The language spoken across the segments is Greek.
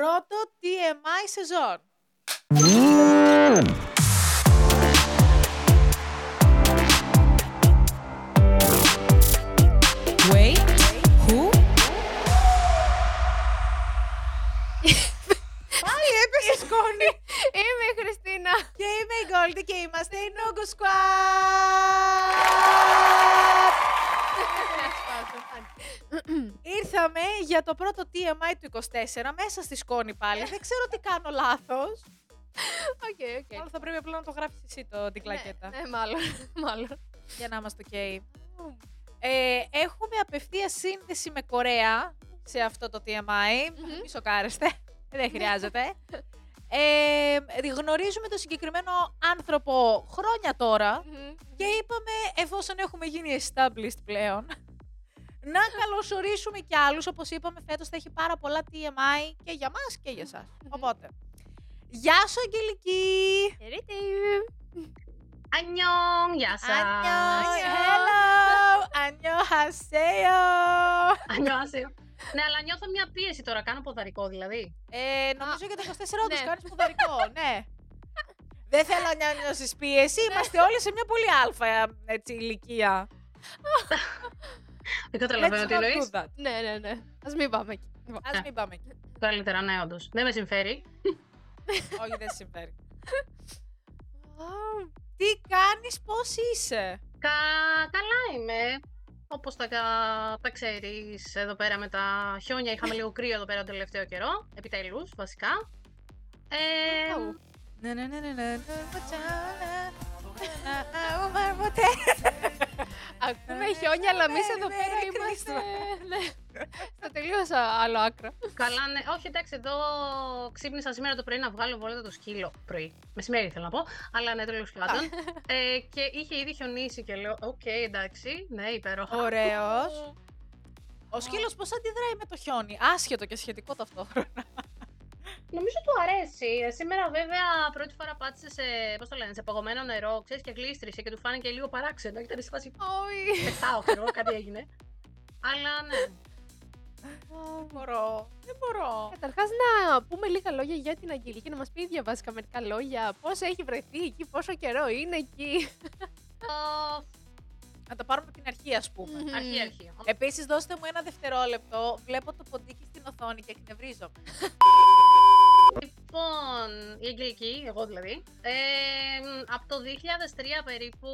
πρώτο TMI σεζόν. Wait, who? Πάλι έπεσε σκόνη. Είμαι η Χριστίνα. και είμαι η Γκόλντι και είμαστε η Νόγκο Squad. Ήρθαμε για το πρώτο TMI του 24 μέσα στη σκόνη πάλι. Δεν ξέρω τι κάνω λάθος. Οκ, οκ. Μάλλον θα πρέπει απλά να το γράψεις εσύ το, την κλακέτα. Ναι, ναι, μάλλον. μάλλον. Για να είμαστε ok. Ε, έχουμε απευθεία σύνδεση με Κορέα σε αυτό το TMI. Μμμ. Μη σοκάρεστε. Δεν χρειάζεται. Ε, γνωρίζουμε το συγκεκριμένο άνθρωπο χρόνια τώρα Μμμ. και είπαμε εφόσον έχουμε γίνει established πλέον να καλωσορίσουμε κι άλλους όπως είπαμε φέτος θα έχει πάρα πολλά TMI και για μας και για σας. Οπότε, γεια σου Αγγελική! Χαιρετί. Ανιόν, γεια σας. Ανιό! Ανιό. Hello! Ανιό Ανιώσιο. Ναι, αλλά νιώθω μια πίεση τώρα. Κάνω ποδαρικό δηλαδή. Ε, νομίζω για το 24 όντως ναι. κάνεις ποδαρικό, ναι. Δεν θέλω να νιώσεις πίεση, είμαστε όλοι σε μια πολύ αλφα έτσι, ηλικία. Δεν καταλαβαίνω Let's τι not εννοεί. do that. Ναι, ναι, ναι. Ας μην πάμε εκεί. Ας Ναι. μην πάμε εκεί. Καλύτερα, ναι, όντω. Δεν με συμφέρει. Όχι, δεν συμφέρει. Τι κάνεις, πώς είσαι. Κα... Καλά είμαι. Όπω τα, τα ξέρει εδώ πέρα με τα χιόνια, είχαμε λίγο κρύο εδώ πέρα τον τελευταίο καιρό. Επιτέλου, βασικά. Ε, Αου. Ναι, ναι, ναι, ναι, ναι, ναι, ματσάνα, να αούμαρ ποτέ. Ακούμε χιόνια, αλλά εμείς εδώ Merry πέρα Merry είμαστε... Christmas. ναι. Στο τελείως άλλο άκρο. καλά, ναι. Όχι, εντάξει, εδώ ξύπνησα σήμερα το πρωί να βγάλω βόλτα το σκύλο. Πρωί. Μεσημέρι θέλω να πω. Αλλά ναι, τέλος πάντων. ε, και είχε ήδη χιονίσει και λέω: Οκ, εντάξει, ναι, υπέροχα. Ωραίος. Ο σκύλος πώς αντιδράει με το χιόνι; Άσχετο και σχετικό ταυτόχρονα. Νομίζω του αρέσει. Ε, Σήμερα, βέβαια, πρώτη φορά πάτησε σε, πώς το λένε, σε παγωμένο νερό, ξέρεις και γλίστρισε και του φάνηκε λίγο παράξενο. Και ήταν σε φάση. Όχι. Πετάω, ξέρω, εγώ, κάτι έγινε. Αλλά ναι. Δεν μπορώ. Δεν μπορώ. Καταρχάς να πούμε λίγα λόγια για την Αγγελική και να μας πει ίδια βασικά μερικά λόγια. Πώς έχει βρεθεί εκεί, πόσο καιρό είναι εκεί. Το- Να το πάρουμε από την αρχή, ας πούμε. Μμμ. Αρχή, αρχή. Επίσης, δώστε μου ένα δευτερόλεπτο. Βλέπω το ποντίκι στην οθόνη και εκνευρίζομαι. Λοιπόν, η Αγγελική, εγώ δηλαδή, ε, από το 2003 περίπου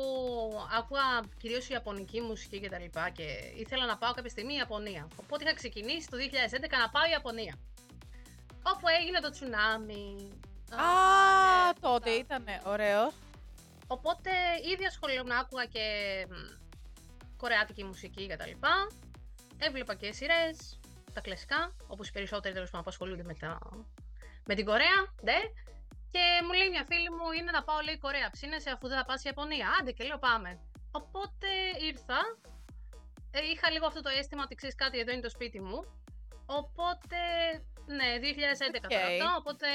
άκουγα κυρίως Ιαπωνική μουσική και τα λοιπά και ήθελα να πάω κάποια στιγμή Ιαπωνία. Οπότε είχα ξεκινήσει το 2011 να πάω Ιαπωνία. Όπου έγινε το τσουνάμι. Α, ναι, τότε σωστά. ήτανε ωραίο. Οπότε ήδη ασχολούμαι, άκουγα και μ, κορεάτικη μουσική και τα λοιπά. Έβλεπα και σειρές, τα κλασικά, όπως οι περισσότεροι τέλος πάντων που ασχολούνται με, τα... με την Κορέα, ναι. Και μου λέει μια φίλη μου είναι να πάω λέει Κορέα, ψήνεσαι αφού δεν θα πας Ιαπωνία. Άντε και λέω πάμε. Οπότε ήρθα, ε, είχα λίγο αυτό το αίσθημα ότι ξέρεις κάτι εδώ είναι το σπίτι μου. Οπότε, ναι, 2011 τώρα Οκ. αυτό, οπότε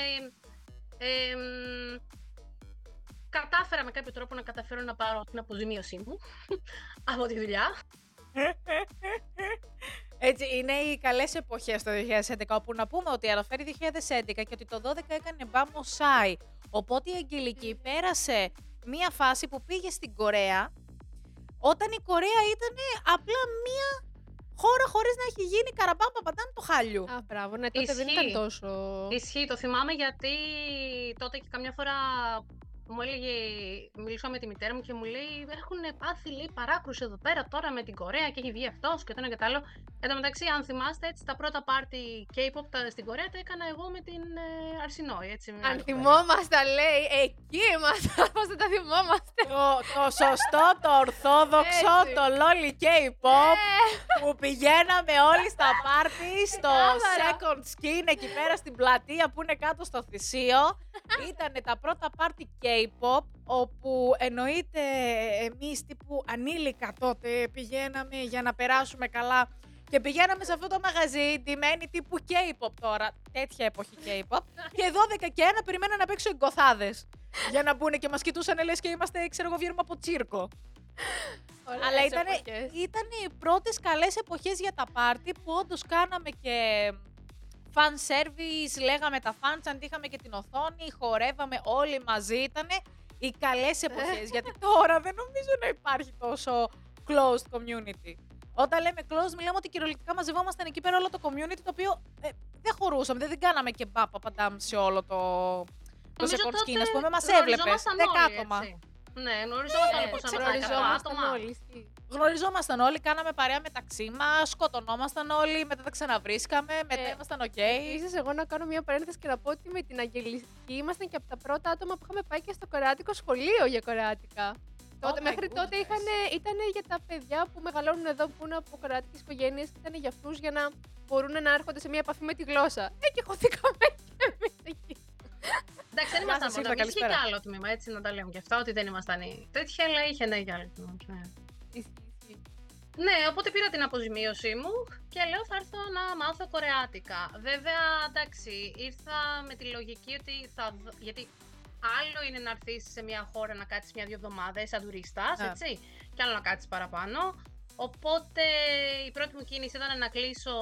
ε, μ, κατάφερα με κάποιο τρόπο να καταφέρω να πάρω την αποζημίωσή μου από τη δουλειά. Έτσι, είναι οι καλές εποχές το 2011, όπου να πούμε ότι αναφέρει 2011 και ότι το 12 έκανε μπάμο Σάι. Οπότε η Αγγελική πέρασε μία φάση που πήγε στην Κορέα, όταν η Κορέα ήταν απλά μία χώρα χωρίς να έχει γίνει καραμπάμπα παντάν το χάλιου. Α, μπράβο, ναι, τότε δεν Ισχύει. ήταν τόσο... Ισχύει, το θυμάμαι γιατί τότε και καμιά φορά μου έλεγε, μιλούσα με τη μητέρα μου και μου λέει έχουν πάθει λέει, παράκρουση εδώ πέρα τώρα με την Κορέα και έχει βγει αυτός και το ένα και το άλλο. Εν τω μεταξύ, αν θυμάστε, έτσι, τα πρώτα πάρτι K-pop τα- στην Κορέα τα έκανα εγώ με την ε, Αρσινόη, έτσι. με Αν άλλο θυμόμαστε, λέει, εκεί είμαστε, πώς δεν τα θυμόμαστε. το, το σωστό, το ορθόδοξο, Έτσι. το lolly K-pop Ε, που πηγαίναμε όλοι στα πάρτι στο Ξεκάθαρα. second skin εκεί πέρα στην πλατεία που είναι κάτω στο θυσίο. Ήταν τα πρώτα πάρτι K-pop όπου εννοείται εμείς τύπου ανήλικα τότε πηγαίναμε για να περάσουμε καλά και πηγαίναμε σε αυτό το μαγαζί ντυμένοι τύπου K-pop τώρα, τέτοια εποχή K-pop και 12 και 1 περιμέναν να παίξουν εγκοθάδες για να μπουν και μας κοιτούσαν λες και είμαστε ξέρω εγώ βγαίνουμε από τσίρκο. ωραίες Αλλά ήταν, εποχές. ήταν οι πρώτες καλές εποχές για τα πάρτι που όντως κάναμε και fan service, λέγαμε τα fans, αντίχαμε και την οθόνη, χορεύαμε όλοι μαζί, ήταν οι καλές εποχές. γιατί τώρα δεν νομίζω να υπάρχει τόσο closed community. Όταν λέμε closed, μιλάμε ότι κυριολεκτικά μαζευόμασταν εκεί πέρα όλο το community, το οποίο ε, δεν χωρούσαμε, δεν, δεν κάναμε και μπαπ παντάμ σε όλο το, το Νομίζω Second τότε Skin, ας πούμε, μας έβλεπες, γνωριζόμασταν 10 όλοι, άτομα. έτσι. Ναι, γνωριζόμασταν Ναι, όλοι πως Γνωριζόμασταν άτομα. όλοι. ισχύει. Γνωριζόμασταν όλοι, κάναμε παρέα μεταξύ μας, σκοτωνόμασταν όλοι, μετά τα ξαναβρίσκαμε, μετά Ε, ήμασταν οκ. Επίσης, εγώ να κάνω μια παρένθεση και να πω ότι με την Αγγελική ήμασταν και από τα πρώτα άτομα που είχαμε πάει και στο κορεάτικο σχολείο για κορεάτικα. Τότε, my μέχρι τότε goodness. είχαν, ήταν για τα παιδιά που μεγαλώνουν εδώ, που είναι από κορεάτικες οικογένειες, ήταν για αυτούς για να μπορούν να έρχονται σε μια επαφή με τη γλώσσα. Ε, και χωθήκαμε και εμεί εκεί. Εντάξει, δεν Γεια ήμασταν σας, μόνο. ήρθα, εμείς. Είχε και καλησπέρα. άλλο τμήμα, έτσι να τα λέμε και αυτά, ότι δεν ήμασταν οι τέτοια, αλλά είχε ναι και άλλο τμήμα. Ναι. Ισχύει, ισχύει. Ναι, οπότε πήρα την αποζημίωσή μου και λέω θα έρθω να μάθω κορεάτικα. Βέβαια, εντάξει, ήρθα με τη λογική ότι θα. δ- Γιατί άλλο είναι να έρθεις σε μια χώρα να κάτσεις μια-δύο εβδομάδες σαν τουρίστας, Ναι. έτσι. Και άλλο να κάτσεις παραπάνω. Οπότε η πρώτη μου κίνηση ήταν να κλείσω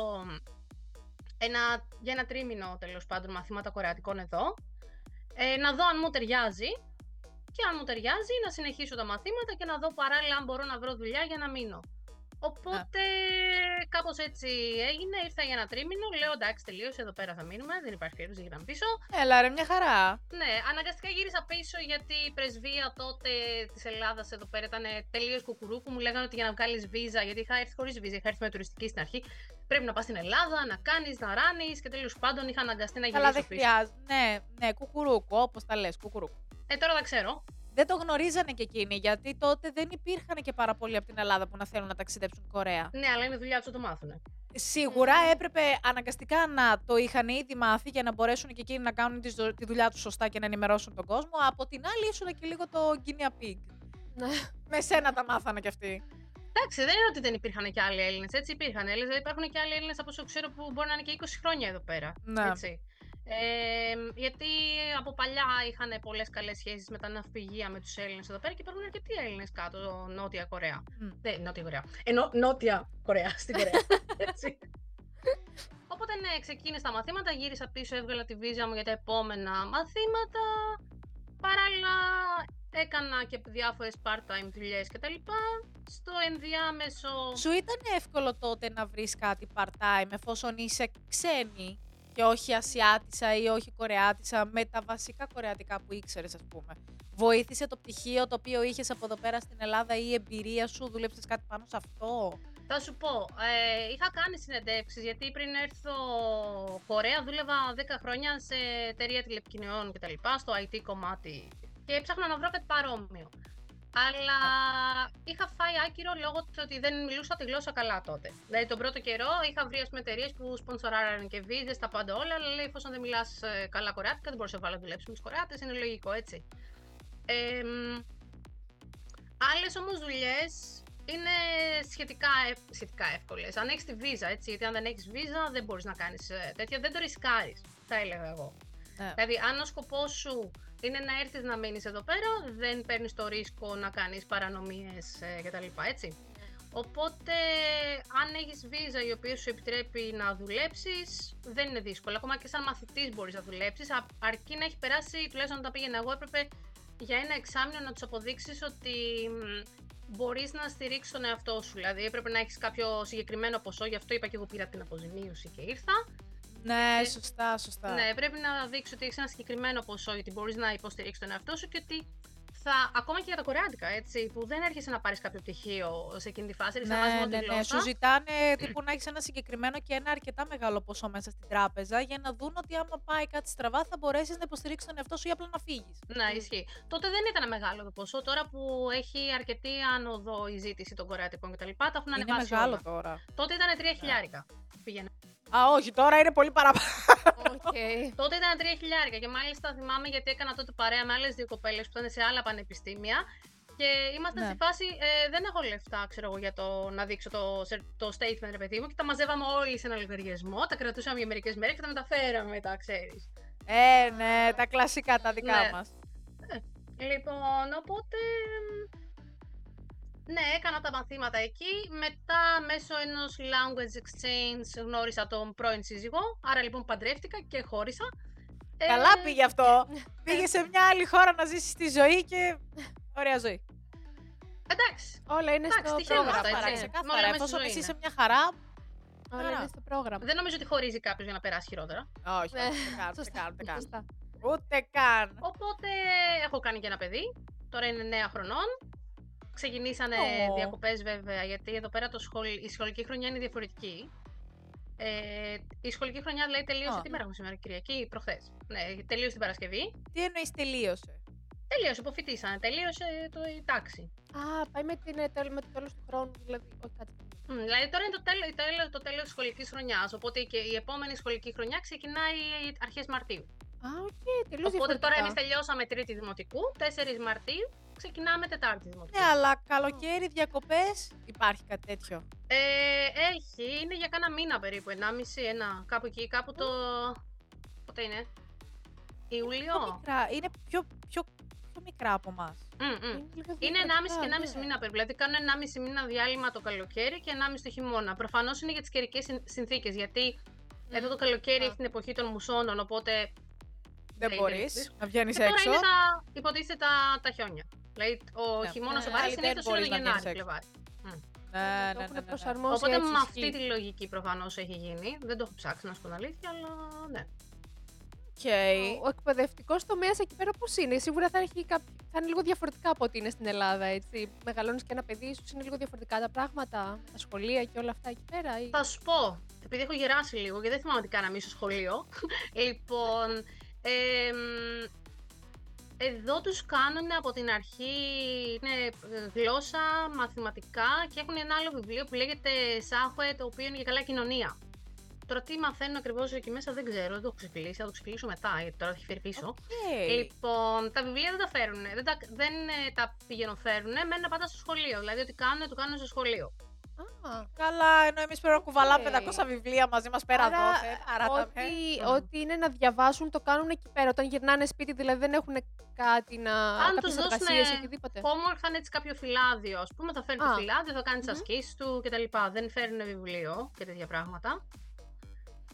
ένα, για ένα τρίμηνο τέλος πάντων μαθήματα κορεατικών εδώ. Ε, να δω αν μου ταιριάζει και αν μου ταιριάζει να συνεχίσω τα μαθήματα και να δω παράλληλα αν μπορώ να βρω δουλειά για να μείνω. Οπότε κάπως έτσι έγινε, ήρθα για ένα τρίμηνο, λέω εντάξει τελείωσε, εδώ πέρα θα μείνουμε, δεν υπάρχει περίπτωση για να πίσω. Έλα ρε, μια χαρά. Ναι, αναγκαστικά γύρισα πίσω γιατί η πρεσβεία τότε της Ελλάδας εδώ πέρα ήταν τελείως κουκουρούκου. Μου λέγανε ότι για να βγάλεις βίζα, γιατί είχα έρθει χωρίς βίζα, είχα έρθει με τουριστική στην αρχή, πρέπει να πας στην Ελλάδα, να κάνεις, να ράνεις και τέλος πάντων είχα αναγκαστεί να Καλά, γυρίσω δεν πίσω. χρειάζεται. Ναι, ναι, κουκουρούκου, όπως τα λες, κουκουρούκου. Ε, τώρα τα ξέρω. Δεν το γνωρίζανε και εκείνοι, γιατί τότε δεν υπήρχαν και πάρα πολλοί από την Ελλάδα που να θέλουν να ταξιδέψουν Κορέα. Ναι, αλλά είναι δουλειά τους να το μάθουνε. Σίγουρα έπρεπε αναγκαστικά να το είχαν ήδη μάθει για να μπορέσουν και εκείνοι να κάνουν τη, ζω- τη δουλειά τους σωστά και να ενημερώσουν τον κόσμο. Από την άλλη, ήσουν και λίγο το guinea pig. Ναι. Με σένα τα μάθανε κι αυτοί. Εντάξει, δεν είναι ότι δεν υπήρχαν και άλλοι Έλληνες. Έτσι υπήρχαν Έλληνες. Δηλαδή υπάρχουν και άλλοι Έλληνες από όσο ξέρω που μπορεί να είναι και 20 χρόνια εδώ πέρα. Ναι. Έτσι. Ε, γιατί από παλιά είχαν πολλές καλές σχέσεις με τα ναυπηγεία με τους Έλληνες εδώ πέρα και υπάρχουν αρκετοί Έλληνες κάτω, Νότια Κορέα. Μμ. Δεν, Νότια Κορέα. Ενώ Νότια Κορέα στην Κορέα. Έτσι. Οπότε ναι, ξεκίνησα τα μαθήματα, γύρισα πίσω, έβγαλα τη βίζα μου για τα επόμενα μαθήματα. Παράλληλα έκανα και διάφορες part-time δουλειές και τα λοιπά. Στο ενδιάμεσο... Σου ήταν εύκολο τότε να βρεις κάτι part-time εφόσον είσαι ξένη; Και όχι Ασιάτισα ή όχι Κορεάτισα με τα βασικά κορεατικά που ήξερες ας πούμε. Βοήθησε το πτυχίο το οποίο είχες από εδώ πέρα στην Ελλάδα ή η εμπειρία σου, δούλεψες κάτι πάνω σε αυτό; Θα σου πω, ε, είχα κάνει συνεντεύξεις γιατί πριν έρθω Κορέα δούλευα 10 χρόνια σε εταιρεία τηλεπικοινωνιών και τα λοιπά, στο IT κομμάτι και έψαχνα να βρω κάτι παρόμοιο. Αλλά είχα φάει άκυρο λόγω του ότι δεν μιλούσα τη γλώσσα καλά τότε. Δηλαδή τον πρώτο καιρό είχα βρει ας πούμε εταιρείες που σπονσοράραν και βίζες, τα πάντα όλα, αλλά λέει εφόσον δεν μιλάς ε, καλά κορεάτικα δεν μπορείς να βάλω να δουλέψεις με τους κορεάτες, είναι λογικό έτσι. Ε, μ, άλλες όμως δουλειές είναι σχετικά, ευ- σχετικά εύκολες. Αν έχεις τη βίζα, έτσι, γιατί αν δεν έχεις βίζα δεν μπορείς να κάνεις ε, τέτοια, δεν το ρισκάρεις, θα έλεγα εγώ. Ναι. Δηλαδή, αν ο σκοπός σου είναι να έρθεις να μείνεις εδώ πέρα, δεν παίρνεις το ρίσκο να κάνεις παρανομίες ε, κτλ. Έτσι. Οπότε, αν έχεις βίζα η οποία σου επιτρέπει να δουλέψεις, δεν είναι δύσκολο. Ακόμα και σαν μαθητής μπορείς να δουλέψεις, αρκεί να έχει περάσει, τουλάχιστον όταν πήγαινα εγώ, έπρεπε για ένα εξάμεινο να τους αποδείξεις ότι μπορείς να στηρίξεις τον εαυτό σου. Δηλαδή, έπρεπε να έχεις κάποιο συγκεκριμένο ποσό, γι' αυτό είπα και εγώ πήρα την αποζημίωση και ήρθα. Ναι, Ε, σωστά, σωστά. Ναι, πρέπει να δείξει ότι έχεις ένα συγκεκριμένο ποσό γιατί μπορείς να υποστηρίξεις τον εαυτό σου και ότι θα. Ακόμα και για τα κορεάτικα, έτσι, που δεν έρχεσαι να πάρεις κάποιο πτυχίο σε εκείνη τη φάση, έρχεσαι να βάζεις Ναι, μόνο ναι, τη ναι. γλώσσα. Σου ζητάνε τύπου να έχεις ένα συγκεκριμένο και ένα αρκετά μεγάλο ποσό μέσα στην τράπεζα για να δουν ότι άμα πάει κάτι στραβά θα μπορέσεις να υποστηρίξεις τον εαυτό σου ή απλά να φύγεις. Ναι, ισχύει. Τότε δεν ήταν μεγάλο το ποσό. Τώρα που έχει αρκετή άνοδο η ζήτηση των κορεάτικων κτλ. Τα έχουν Είναι ανεβάσει. μεγάλο όλα. τώρα. Τότε ήταν 3 χιλιάρικα. Πήγαινε. Α, όχι, τώρα είναι πολύ παραπάνω. Οκ. Τότε ήταν 3 χιλιάρικα και μάλιστα θυμάμαι γιατί έκανα τότε παρέα με άλλες δύο κοπέλες που ήταν σε άλλα πανεπιστήμια. Και ήμασταν Ναι. στη φάση, ε, δεν έχω λεφτά, ξέρω εγώ, για το να δείξω το, σε- το statement, ρε παιδί μου, και τα μαζεύαμε όλοι σε ένα λογαριασμό, τα κρατούσαμε για μερικές μέρες και τα μεταφέραμε μετά, ξέρεις. Ε, ναι, τα κλασικά τα δικά Ναι. μας. Λοιπόν, οπότε. Μ, Ναι, έκανα τα μαθήματα εκεί. Μετά, μέσω ενός language exchange, γνώρισα τον πρώην σύζυγό. Άρα λοιπόν παντρεύτηκα και χώρισα. Ε, Καλά πήγε αυτό. πήγε σε μια άλλη χώρα να ζήσεις τη ζωή και. Ωραία ζωή. Εντάξει. Όλα είναι Εντάξει, στο τυχαίνουν πρόγραμμα. αυτά, Ξεκάθαρα, έτσι. ξεκάθαρα. Όλα μέσα Εφόσον στη εσύ ζωή είσαι είναι. μια χαρά. Όλα Άρα. είναι στο πρόγραμμα. Δεν νομίζω ότι χωρίζει κάποιος για να περάσει χειρότερα. Όχι, Ναι, όχι, δεν κάνω, δεν σωστά, κάνω, δεν κάνω. σωστά. Ούτε καν. Οπότε έχω κάνει και ένα παιδί. Τώρα είναι 9 χρονών. Ξεκινήσανε Ω. διακοπές βέβαια, γιατί εδώ πέρα το σχολ... η σχολική χρονιά είναι διαφορετική. Ε, η σχολική χρονιά δηλαδή τελείωσε. Α. Τι μέρα έχουμε σήμερα, Κυριακή, προχθές. Ναι, τελείωσε την Παρασκευή. Τι εννοείς τελείωσε; Τελείωσε, υποφοιτήσανε. Τελείωσε το, η τάξη. Α, πάει με, την, ε, τέλος- με το τέλος του χρόνου, δηλαδή. Όχι, κάτσε. Μμ, δηλαδή τώρα είναι το τέλος, το τέλος, το τέλος της σχολικής χρονιάς, οπότε και η επόμενη σχολική χρονιά ξεκινάει αρχές Μαρτίου. Α, οκ, τελείως Οπότε τώρα διαφορετικά. εμείς τελειώσαμε τρίτη δημοτικού, 4 Μαρτίου, ξεκινάμε τετάρτη δημοτικού. Ναι, αλλά καλοκαίρι, διακοπές. Υπάρχει κάτι τέτοιο; Ε, έχει, είναι για κάνα μήνα περίπου, 1,5, ένα, κάπου εκεί, κάπου το... Πότε είναι, Πιο Ιούλιο. μικρά. Είναι πιο, πιο, πιο μικρά από εμάς. Μμ, μμ. λίγο Είναι 1,5 διαφορετικά, και 1,5 ναι. μήνα περίπου. Δηλαδή κάνουν 1,5 μήνα διάλειμμα το καλοκαίρι και 1,5 το χειμώνα. Προφανώς είναι για τις καιρικές συνθήκες. Γιατί εδώ το καλοκαίρι Α. έχει την εποχή των μουσώνων, οπότε. Δεν Ναι, μπορείς είναι- να βγαίνεις Και τώρα έξω. είναι τα, υποτίθεται τα, τα χιόνια. Δηλαδή ο Ναι. χειμώνας Ε, ο Βάρη άλλη δεν συνήθως είναι μπορείς να Γενάρη, βγαίνεις έξω. Φλεβάρη. Ναι, ναι, Το ναι, έχουν ναι, ναι. προσαρμόσει Οπότε έτσι, με αυτή ισχύει. τη λογική προφανώς έχει γίνει. Δεν το έχω ψάξει να σου πω την αλήθεια, αλλά ναι. Οκ. Ο εκπαιδευτικός τομέας εκεί πέρα πώς είναι; Σίγουρα θα, έχει κάποιο... θα είναι λίγο διαφορετικά από ό,τι είναι στην Ελλάδα. Έτσι. Μεγαλώνεις και ένα παιδί, ίσως είναι λίγο διαφορετικά τα πράγματα, τα σχολεία και όλα αυτά εκεί πέρα. Ή... Θα σου πω, επειδή έχω γεράσει λίγο και δεν θυμάμαι τι κάναμε στο σχολείο. λοιπόν, εμ, εδώ τους κάνουν από την αρχή είναι ε, γλώσσα, μαθηματικά και έχουν ένα άλλο βιβλίο που λέγεται 사회, το οποίο είναι για καλά κοινωνία. Τώρα τι μαθαίνουν ακριβώς εκεί μέσα δεν ξέρω, δεν το έχω ξεφυλλίσει, θα το ξεφυλλίσω μετά, γιατί τώρα τα έχει φέρει πίσω. Οκ. Λοιπόν, τα βιβλία δεν τα φέρουν, δεν τα, δεν, ε, τα πηγαίνουν φέρουν, μένουν πάντα στο σχολείο. Δηλαδή, ό,τι κάνουν, το κάνουν στο σχολείο. Α, Καλά, ενώ εμείς πρέπει να κουβαλάμε Οκ. 500 βιβλία μαζί μας πέρα Άρα, δώθε. Άρα τα ό,τι, με. ό,τι είναι να διαβάσουν το κάνουν εκεί πέρα. Όταν γυρνάνε σπίτι, δηλαδή δεν έχουν κάτι να. Αν κάποιες τους δώσουνε εργασίες ή οτιδήποτε. Homework θα είναι έτσι κάποιο φυλάδιο, ας πούμε, θα φέρει το Α. φυλάδιο, θα κάνει τις Μμμ. ασκήσεις του κτλ. Δεν φέρνουν βιβλίο και τέτοια πράγματα.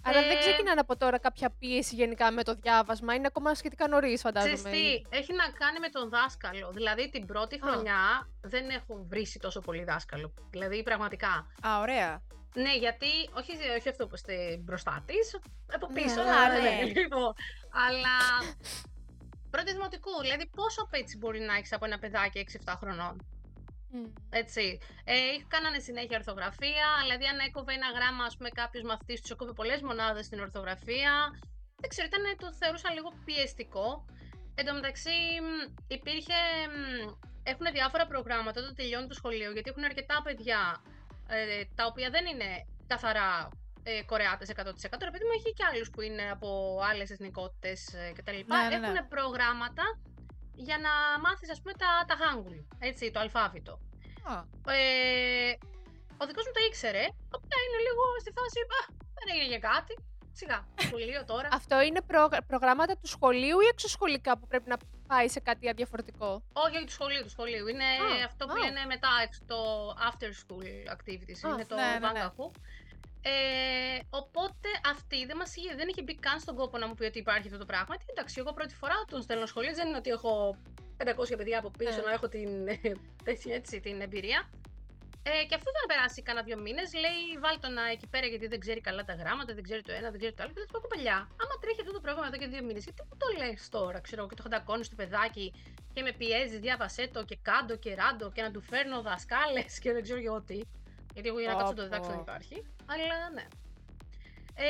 Αλλά Ε, δεν ξεκινάνε από τώρα κάποια πίεση γενικά με το διάβασμα. Είναι ακόμα σχετικά νωρίς, φαντάζομαι. Ξέρεις τι, έχει να κάνει με τον δάσκαλο. Δηλαδή την πρώτη Α. χρονιά δεν έχω βρήσει τόσο πολύ δάσκαλο. Δηλαδή πραγματικά. Α, ωραία. Ναι, γιατί όχι, όχι αυτό που είστε μπροστά της, από Ναι, πίσω. αλλά ναι, ναι. ναι, λοιπόν. Αλλά. Πρώτης δημοτικού, δηλαδή πόσο απέτηση μπορεί να έχεις από ένα παιδάκι 6-7 χρονών; Μμ. Έτσι. Ε, κάνανε συνέχεια ορθογραφία, δηλαδή αν έκοβε ένα γράμμα, ας πούμε, κάποιος μαθητής τους έκοβε πολλές μονάδες στην ορθογραφία. Δεν ξέρω, ήταν, το θεωρούσα λίγο πιεστικό. Εν τω μεταξύ, μ, υπήρχε. μ, Έχουν διάφορα προγράμματα όταν τελειώνει το σχολείο, γιατί έχουν αρκετά παιδιά ε, τα οποία δεν είναι καθαρά ε, Κορεάτες 100%. Ρε παιδί μου, έχει και άλλους που είναι από άλλες εθνικότητες ε, κτλ. Ναι, ναι, ναι. Έχουν προγράμματα για να μάθεις, ας πούμε, τα, τα Hangul, έτσι, το αλφάβητο. Α, Ε, ο δικός μου το ήξερε, απλά είναι λίγο στη φάση, α, δεν έγινε για κάτι. Σιγά, σχολείο τώρα. Αυτό είναι προγ- προγράμματα του σχολείου ή εξωσχολικά που πρέπει να πάει σε κάτι διαφορετικό; Όχι, όχι του σχολείου, του σχολείου. Είναι Α, αυτό που α. λένε μετά εξ- το after school activities. Α, είναι το ναι, ναι, ναι. Vangahu. Ε, οπότε αυτή δεν, μας είχε, δεν είχε μπει καν στον κόπο να μου πει ότι υπάρχει αυτό το πράγμα. Τι, εντάξει, εγώ πρώτη φορά τον στέλνω σχολείο. Δεν είναι ότι έχω 500 παιδιά από πίσω Ναι. να έχω την, ε, τέτοια, έτσι, την εμπειρία. Ε, και αυτό δεν περάσει κανένα δύο μήνες. Λέει, βάλ τον να εκεί πέρα γιατί δεν ξέρει καλά τα γράμματα, δεν ξέρει το ένα, δεν ξέρει το άλλο. Και δεν του πω κοπελιά. Άμα τρέχει αυτό το πρόγραμμα εδώ και δύο μήνες, γιατί μου το λες τώρα, ξέρω εγώ, και το χαντακώνει στο παιδάκι και με πιέζεις, διάβασέ το και κάντο και ράντο και να του φέρνω δασκάλες και δεν ξέρω και εγώ τι. Γιατί εγώ για να κάτσω να το διδάξω δεν Όπο. υπάρχει. Αλλά ναι. Ε,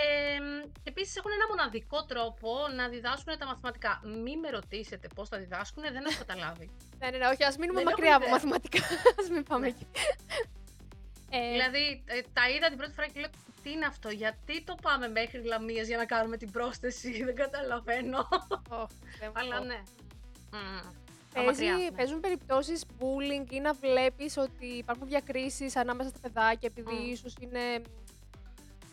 Επίσης έχουν ένα μοναδικό τρόπο να διδάσκουν τα μαθηματικά. Μη με ρωτήσετε πώς θα διδάσκουν, δεν έχω καταλάβει. Ναι, ναι, ναι, όχι, ας μείνουμε Δεν μακριά έχω από ιδέα. μαθηματικά. ας μην πάμε Ναι. εκεί. Ε, Δηλαδή, ε, τα είδα την πρώτη φορά και λέω τι είναι αυτό, γιατί το πάμε μέχρι Λαμίας για να κάνουμε την πρόσθεση, δεν καταλαβαίνω. ωχ, Θεέ μου, Αλλά ωχ. ναι. Μμμ. Παίζει, Μακριά, ναι. Παίζουν περιπτώσεις bullying ή να βλέπεις ότι υπάρχουν διακρίσεις ανάμεσα στα παιδάκια επειδή Μμ. ίσως είναι...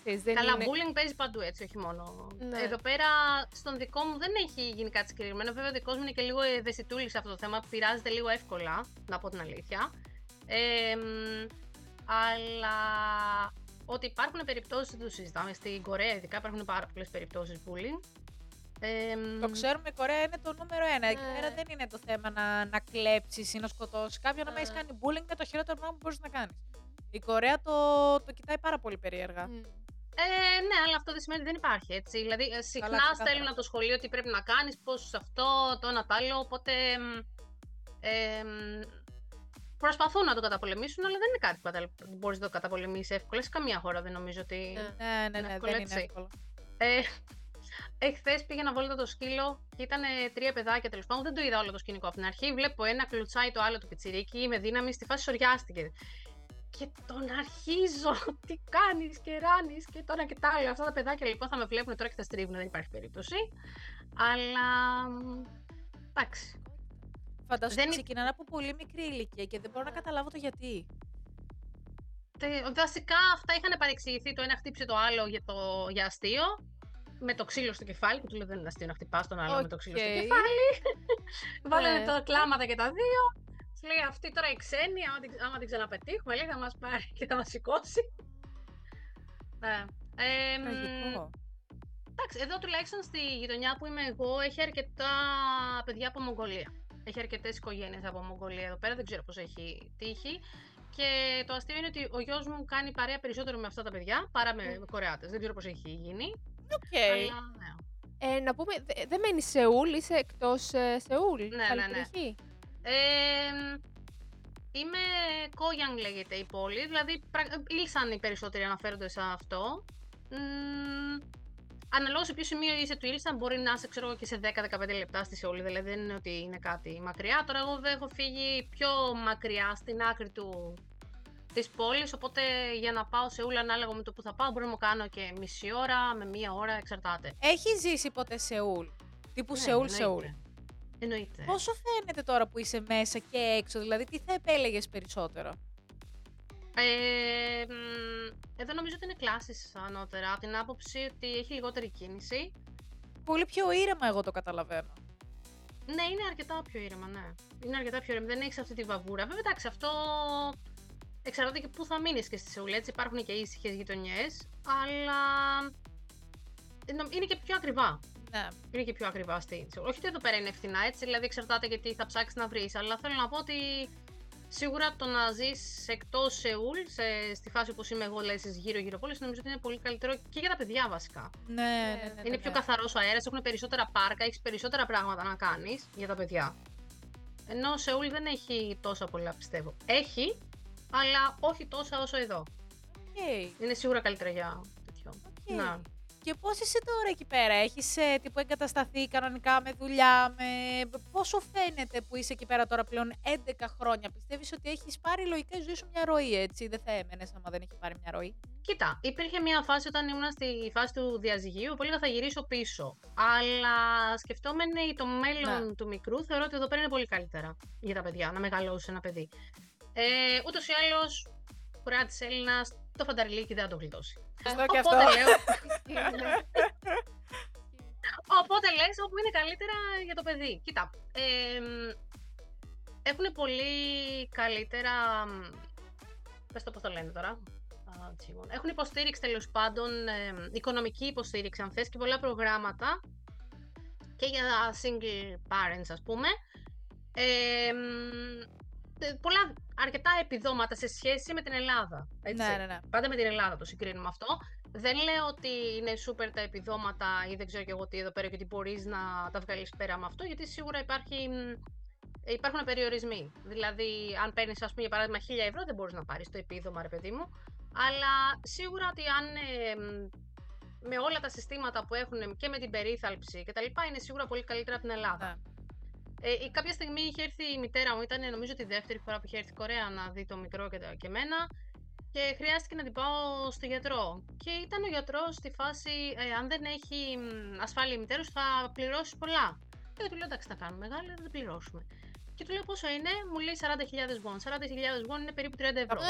ξέρεις, δεν Καλά, είναι... bullying παίζει παντού έτσι, όχι μόνο. Ναι. Εδώ πέρα στον δικό μου δεν έχει γίνει κάτι συγκεκριμένο. Βέβαια, ο δικός μου είναι και λίγο ευαισθητούλης σε αυτό το θέμα. Πειράζεται λίγο εύκολα, να πω την αλήθεια. Ε, μ, αλλά ότι υπάρχουν περιπτώσεις, δεν το συζητάμε, στην Κορέα ειδικά υπάρχουν πάρα πολλές περιπτώσεις bullying. Ε, μ, Το ξέρουμε, η Κορέα είναι το νούμερο ένα. Εκεί Ναι. πέρα δεν είναι το θέμα να, να κλέψεις ή να σκοτώσεις κάποιον. Αν Ναι. έχεις κάνει bullying, είναι το χειρότερο πράγμα που μπορείς να κάνεις. Η Κορέα το, το κοιτάει πάρα πολύ περίεργα. Μμ. Ε, ναι, αλλά αυτό δεν σημαίνει ότι δεν υπάρχει έτσι. Δηλαδή, ε, συχνά ξεκάθαρα. στέλνουν από το σχολείο τι πρέπει να κάνεις, πώς αυτό, το ένα τ' άλλο. Οπότε. μ, Ε, μ, προσπαθούν να το καταπολεμήσουν, αλλά δεν είναι κάτι που μπορείς να το καταπολεμήσεις εύκολα. Σε καμία χώρα δεν νομίζω ότι. Ναι. Ναι, ναι, Είναι ναι, εύκολο δεν είναι έτσι. εύκολο. Ε, Εχθές πήγαινα βόλτα το σκύλο και ήταν τρία παιδάκια τέλος πάντων. Δεν το είδα όλο το σκηνικό από την αρχή. Βλέπω ένα κλουτσάει το άλλο του πιτσιρίκι με δύναμη. Στη φάση σοριάστηκε. Και τον αρχίζω. Τι κάνεις και ράνεις και τώρα και τα άλλα. Αυτά τα παιδάκια λοιπόν θα με βλέπουν τώρα και θα στρίβουν. Δεν υπάρχει περίπτωση. Αλλά. μ, Εντάξει. Φαντάζομαι Δεν ότι είναι- ξεκινάνε από πολύ μικρή ηλικία και δεν μπορώ να καταλάβω το γιατί. Τε- Βασικά αυτά είχαν παρεξηγηθεί. Το ένα χτύπησε το άλλο για, το, για αστείο. Με το ξύλο στο κεφάλι. Που του λέω δεν είναι αστείο να χτυπάς τον άλλο με το ξύλο στο Οκ. κεφάλι. Βάλανε Ναι. τα κλάματα και τα δύο. Σου λέει αυτή τώρα η ξένη, άμα την, άμα την ξαναπετύχουμε, λέει θα μας πάρει και θα μας σηκώσει. Ναι. Ε, μ, Τραγικό. εντάξει, εδώ τουλάχιστον στη γειτονιά που είμαι εγώ έχει αρκετά παιδιά από Μογγολία. Έχει αρκετές οικογένειες από Μογγολία εδώ πέρα, δεν ξέρω πώς έχει τύχει. Και το αστείο είναι ότι ο γιος μου κάνει παρέα περισσότερο με αυτά τα παιδιά παρά με Κορεάτες. Δεν ξέρω πώς έχει γίνει. Οκ. Αλλά ναι. Ε, να πούμε, δε- δεν μένεις Σεούλ, είσαι εκτός Σεούλ. Ναι, Πάλι ναι, ναι. Περιοχή. Ε, είμαι Κόγιανγκ λέγεται η πόλη, δηλαδή πρα- ήλσαν οι περισσότεροι αναφέρονται σε αυτό. Μ, Αναλόγως σε ποιο σημείο είσαι του ήλσαν, μπορεί να είσαι ξέρω, εγώ, και σε 10-15 λεπτά στη Σεούλη, δηλαδή δεν είναι ότι είναι κάτι μακριά. Τώρα εγώ δεν έχω φύγει πιο μακριά στην άκρη του της πόλης, οπότε για να πάω σε Σεούλ ανάλογα με το που θα πάω μπορεί να μου κάνω και μισή ώρα με μία ώρα, εξαρτάται. Έχεις ζήσει ποτέ Σεούλ; Τύπου Ναι, Σεούλ, εννοείται. Σεούλ. Εννοείται. Πόσο φαίνεται τώρα που είσαι μέσα και έξω, δηλαδή τι θα επέλεγες περισσότερο; Ε, μ, εδώ νομίζω ότι είναι κλάσεις ανώτερα, από την άποψη ότι έχει λιγότερη κίνηση. Πολύ πιο ήρεμα εγώ το καταλαβαίνω. Ναι, είναι αρκετά πιο ήρεμα, ναι. Είναι αρκετά πιο ήρεμα, δεν έχεις αυτή τη βαβούρα. Βέβαια, εντάξει, αυτό εξαρτάται και πού θα μείνεις και στη Σεούλ. Έτσι, υπάρχουν και ήσυχες γειτονιές, αλλά νο- είναι και πιο ακριβά. Ναι. Είναι και πιο ακριβά στη Σεούλ. Όχι ότι εδώ πέρα είναι φθηνά, έτσι, δηλαδή εξαρτάται και τι θα ψάξεις να βρεις. Αλλά θέλω να πω ότι σίγουρα το να ζεις εκτός Σεούλ, σε, στη φάση όπως είμαι εγώ, δηλαδή στι γύρω-γύρω πόλει, νομίζω ότι είναι πολύ καλύτερο και για τα παιδιά βασικά. Ναι, ναι, ναι, ναι, Είναι πιο ναι. καθαρός ο αέρας, έχουν περισσότερα πάρκα, έχεις περισσότερα πράγματα να κάνεις για τα παιδιά. Ενώ ο Σεούλ δεν έχει τόσα πολλά, πιστεύω. Έχει, αλλά όχι τόσα όσο εδώ. Οκ, Είναι σίγουρα καλύτερα για τέτοιο. οκ. Να. Και πώς είσαι τώρα εκεί πέρα, έχεις ε, τύπου εγκατασταθεί κανονικά με δουλειά, με... Πόσο φαίνεται που είσαι εκεί πέρα τώρα πλέον 11 χρόνια, πιστεύεις ότι έχεις πάρει λογικά η ζωή σου μια ροή, έτσι, δεν θα έμενες άμα δεν έχει πάρει μια ροή. Κοίτα, υπήρχε μια φάση όταν ήμουν στη φάση του διαζυγίου που έλεγα θα γυρίσω πίσω. Αλλά σκεφτόμενη το μέλλον Ναι. του μικρού, θεωρώ ότι εδώ πέρα είναι πολύ καλύτερα για τα παιδιά, να μεγαλώσει ένα παιδί. Ε, Ούτως ή άλλως, κουρά της Έλληνας, το φανταριλίκι δεν θα το γλιτώσει. Σωστό και Οπότε αυτό. λέω. Οπότε λες όπου είναι καλύτερα για το παιδί. Κοίτα, έχουν πολύ καλύτερα... μ, Πες το πώς το λένε τώρα. Α, τσίμον. Έχουν υποστήριξη τέλος πάντων, εμ, οικονομική υποστήριξη αν θες και πολλά προγράμματα και για single parents ας πούμε. Εμ, τε- πολλά, αρκετά επιδόματα σε σχέση με την Ελλάδα. Έτσι. Ναι, ναι, ναι. Πάντα με την Ελλάδα το συγκρίνουμε αυτό. Δεν λέω ότι είναι σούπερ τα επιδόματα ή δεν ξέρω και εγώ τι εδώ πέρα και ότι μπορείς να τα βγάλεις πέρα με αυτό, γιατί σίγουρα υπάρχει, μ, υπάρχουν περιορισμοί. Δηλαδή, αν παίρνεις, ας πούμε, για παράδειγμα, 1000 ευρώ, δεν μπορείς να πάρεις το επίδομα, ρε παιδί μου. Αλλά σίγουρα ότι αν ε, μ, με όλα τα συστήματα που έχουν και με την περίθαλψη κτλ. είναι σίγουρα πολύ καλύτερα από την Ελλάδα. Ναι. Ε, η- κάποια στιγμή είχε έρθει η μητέρα μου, ήταν νομίζω τη δεύτερη φορά που είχε έρθει Κορέα να δει το μικρό και, τα- και εμένα και χρειάστηκε να την πάω στο γιατρό. Και ήταν ο γιατρός στη φάση, ε, αν δεν έχει μ, ασφάλεια η μητέρα σου, θα πληρώσει πολλά. Και του λέω, εντάξει, θα κάνουμε μεγάλη, θα τα πληρώσουμε. Και του λέω πόσο είναι, μου λέει 40.000 won. 40.000 won είναι περίπου 30 ευρώ.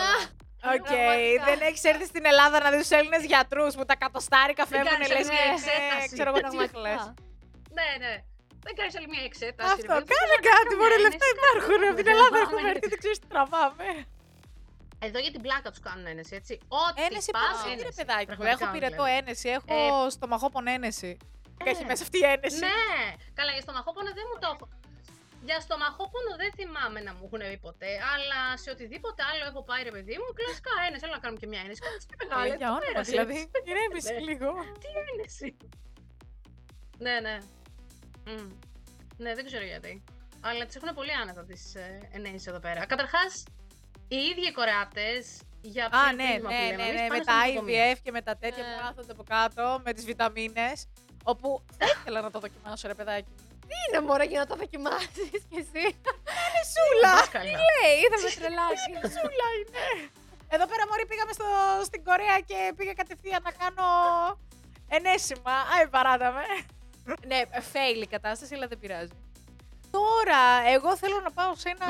Οκ, Πραγματικά. δεν έχεις έρθει στην Ελλάδα να δεις τους Έλληνες γιατρούς που τα κατοστάρικα φεύγουν κάνεις λες άλλη μια και. εξέταση. Ξέρω εγώ τι Πραγματικά. λες. ναι, ναι. Δεν κάνεις άλλη μια εξέταση. Αυτό, ρε παιδί μου. κάνε Τώρα κάτι, κάνουμε μωρέ, ένα, λεφτά εσύ υπάρχουν. κάνε Από την το Ελλάδα τραβάμε, έχουμε γιατί- έρθει, δεν ξέρεις τι τραβάμε. Εδώ για την πλάκα τους κάνουν ένεση, έτσι. Ό,τι Ένεση πας, πάνω, τι ρε ένεση. παιδάκι. μου. Πραγματικά, Έχω πυρετό δηλαδή. ένεση, έχω στομαχόπον ένεση. Έχει μέσα αυτή η ένεση. Ναι, καλά, για στομαχόπονο δεν μου το έχω. Για στομαχόπονο δεν θυμάμαι να μου έχουν πει ποτέ, αλλά σε οτιδήποτε άλλο έχω πάει ρε παιδί μου, κλασικά ένεση. Έλα να κάνουμε και μια ένεση. Κάτσε τι Ε, μεγάλη. Για τι όνομα πέρασε, δηλαδή. έτσι. Ηρέμησε Ναι. λίγο. Τι ένεση. Ναι, ναι. Μμ. Ναι, δεν ξέρω γιατί. Αλλά τις έχουν πολύ άνετα τις ε, ενέσεις εδώ πέρα. Καταρχάς, οι ίδιοι οι Κορεάτες για Α, πιο ναι, πρίσμα που ναι, λέμε ναι, εμείς, ναι, πάνε με στα τα νοσοκομεία. IVF και με τα τέτοια που Ναι. κάθονται από κάτω, με τις βιταμίνες, όπου θα ήθελα να το δοκιμάσω ρε παιδάκι. μου. Τι είναι μωρέ για να το δοκιμάσεις κι εσύ; Σούλα! Πας καλά. Λέει, θα με τρελάσει. Σούλα είναι. Εδώ πέρα μωρή πήγαμε στο, στην Κορέα και πήγα κατευθείαν να κάνω ενέσιμα. Άι παράταμε. Ναι, fail η κατάσταση, αλλά δεν πειράζει. Τώρα, εγώ θέλω να πάω σε ένα,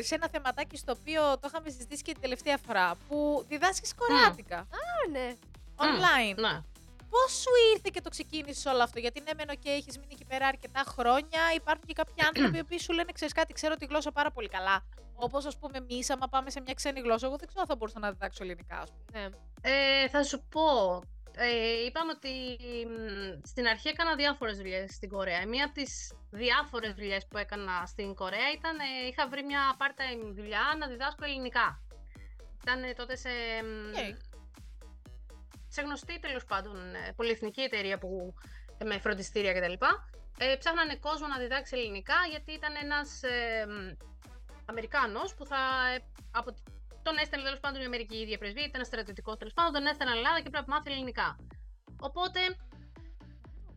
σε ένα θεματάκι στο οποίο το είχαμε συζητήσει και την τελευταία φορά, που διδάσκεις κορεάτικα, Α, ναι. online. Ναι. Πώς σου ήρθε και το ξεκίνησε όλο αυτό, Γιατί ναι, μεν και έχεις μείνει εκεί πέρα αρκετά χρόνια. Υπάρχουν και κάποιοι άνθρωποι που σου λένε: Ξέρεις κάτι, ξέρω τη γλώσσα πάρα πολύ καλά. Όπως ας πούμε, εμείς, άμα πάμε σε μια ξένη γλώσσα, εγώ δεν ξέρω αν θα μπορούσα να διδάξω ελληνικά, ας πούμε. ναι. Ε, θα σου πω. Ε, είπαμε ότι μ, στην αρχή έκανα διάφορες δουλειές στην Κορέα. Μία από τις διάφορες δουλειές που έκανα στην Κορέα ήταν, ε, είχα βρει μια part-time δουλειά να διδάσκω ελληνικά. Ήταν ε, τότε σε, μ, Οκ. σε γνωστή τέλος πάντων ε, πολυεθνική εταιρεία που, ε, με φροντιστήρια κτλ. Ε, ψάχνανε κόσμο να διδάξει ελληνικά γιατί ήταν ένας ε, μ, Αμερικάνος που θα ε, από, τον έστελνε τέλος πάντων η Αμερική η ίδια πρεσβεία, ήταν στρατιωτικό τέλος πάντων, τον έστελνε Ελλάδα και πρέπει να μάθει ελληνικά. Οπότε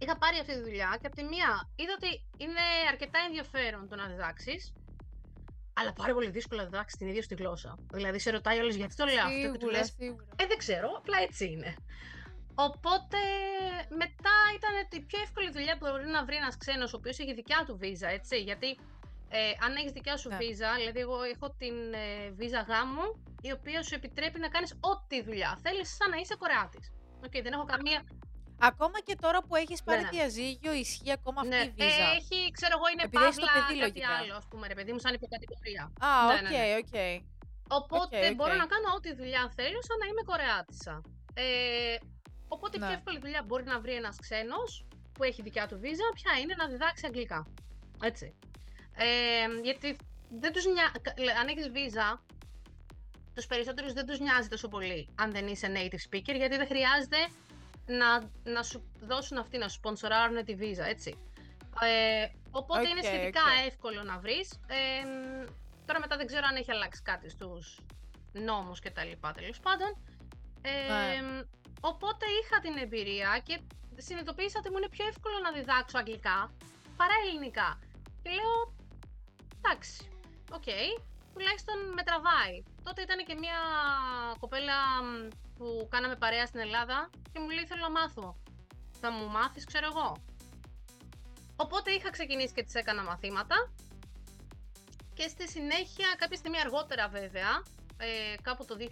είχα πάρει αυτή τη δουλειά και από τη μία είδα ότι είναι αρκετά ενδιαφέρον το να διδάξεις, αλλά πάρα πολύ δύσκολο να διδάξεις την ίδια σου τη γλώσσα. Δηλαδή σε ρωτάει όλο γιατί το λέω αυτό και του Σίγουρα, λες. σίγουρα. Ε, δεν ξέρω, απλά έτσι είναι. Οπότε μετά ήταν η πιο εύκολη δουλειά που μπορεί να βρει ένας ξένος ο οποίος έχει δικιά του βίζα, έτσι. Γιατί ε, αν έχεις δικιά σου Ναι. βίζα, δηλαδή εγώ έχω την ε, βίζα γάμου, η οποία σου επιτρέπει να κάνεις ό,τι δουλειά θέλεις, σαν να είσαι Κορεάτης. Οκ, δεν έχω καμία. Ακόμα και τώρα που έχεις πάρει ναι. διαζύγιο, ισχύει ακόμα αυτή Ναι, η βίζα. ε, έχει, ξέρω εγώ, είναι Επειδή έχεις το παύλα παιδί, κάτι λογικά. άλλο, ας πούμε, ρε παιδί μου, σαν υποκατηγορία. Α, ναι, οκ, ναι, ναι. οκ. Οπότε Οκ, οκ. μπορώ να κάνω ό,τι δουλειά θέλω σαν να είμαι Κορεάτισσα. Ε, οπότε η Ναι. πιο εύκολη δουλειά μπορεί να βρει ένας ξένος που έχει δικιά του βίζα, ποια είναι να διδάξει αγγλικά. Έτσι. Ε, γιατί δεν τους νοιάζει, αν έχεις βίζα, τους περισσότερους δεν τους νοιάζει τόσο πολύ αν δεν είσαι native speaker, γιατί δεν χρειάζεται να, να σου δώσουν αυτοί, να σου σπονσοράρουν τη βίζα, έτσι. Ε, οπότε είναι Οκ, σχετικά οκ. εύκολο να βρεις. Ε, τώρα μετά δεν ξέρω αν έχει αλλάξει κάτι στους νόμους και τα λοιπά, τέλος πάντων. Ε, Ναι. Οπότε είχα την εμπειρία και συνειδητοποίησα ότι μου είναι πιο εύκολο να διδάξω αγγλικά παρά ελληνικά. Και λέω, εντάξει, οκ, τουλάχιστον με τραβάει. Τότε ήταν και μια κοπέλα μ, που κάναμε παρέα στην Ελλάδα και μου λέει θέλω να μάθω. Θα μου μάθεις, ξέρω εγώ. Οπότε είχα ξεκινήσει και της έκανα μαθήματα και στη συνέχεια, κάποια στιγμή αργότερα βέβαια, ε, κάπου το 2017,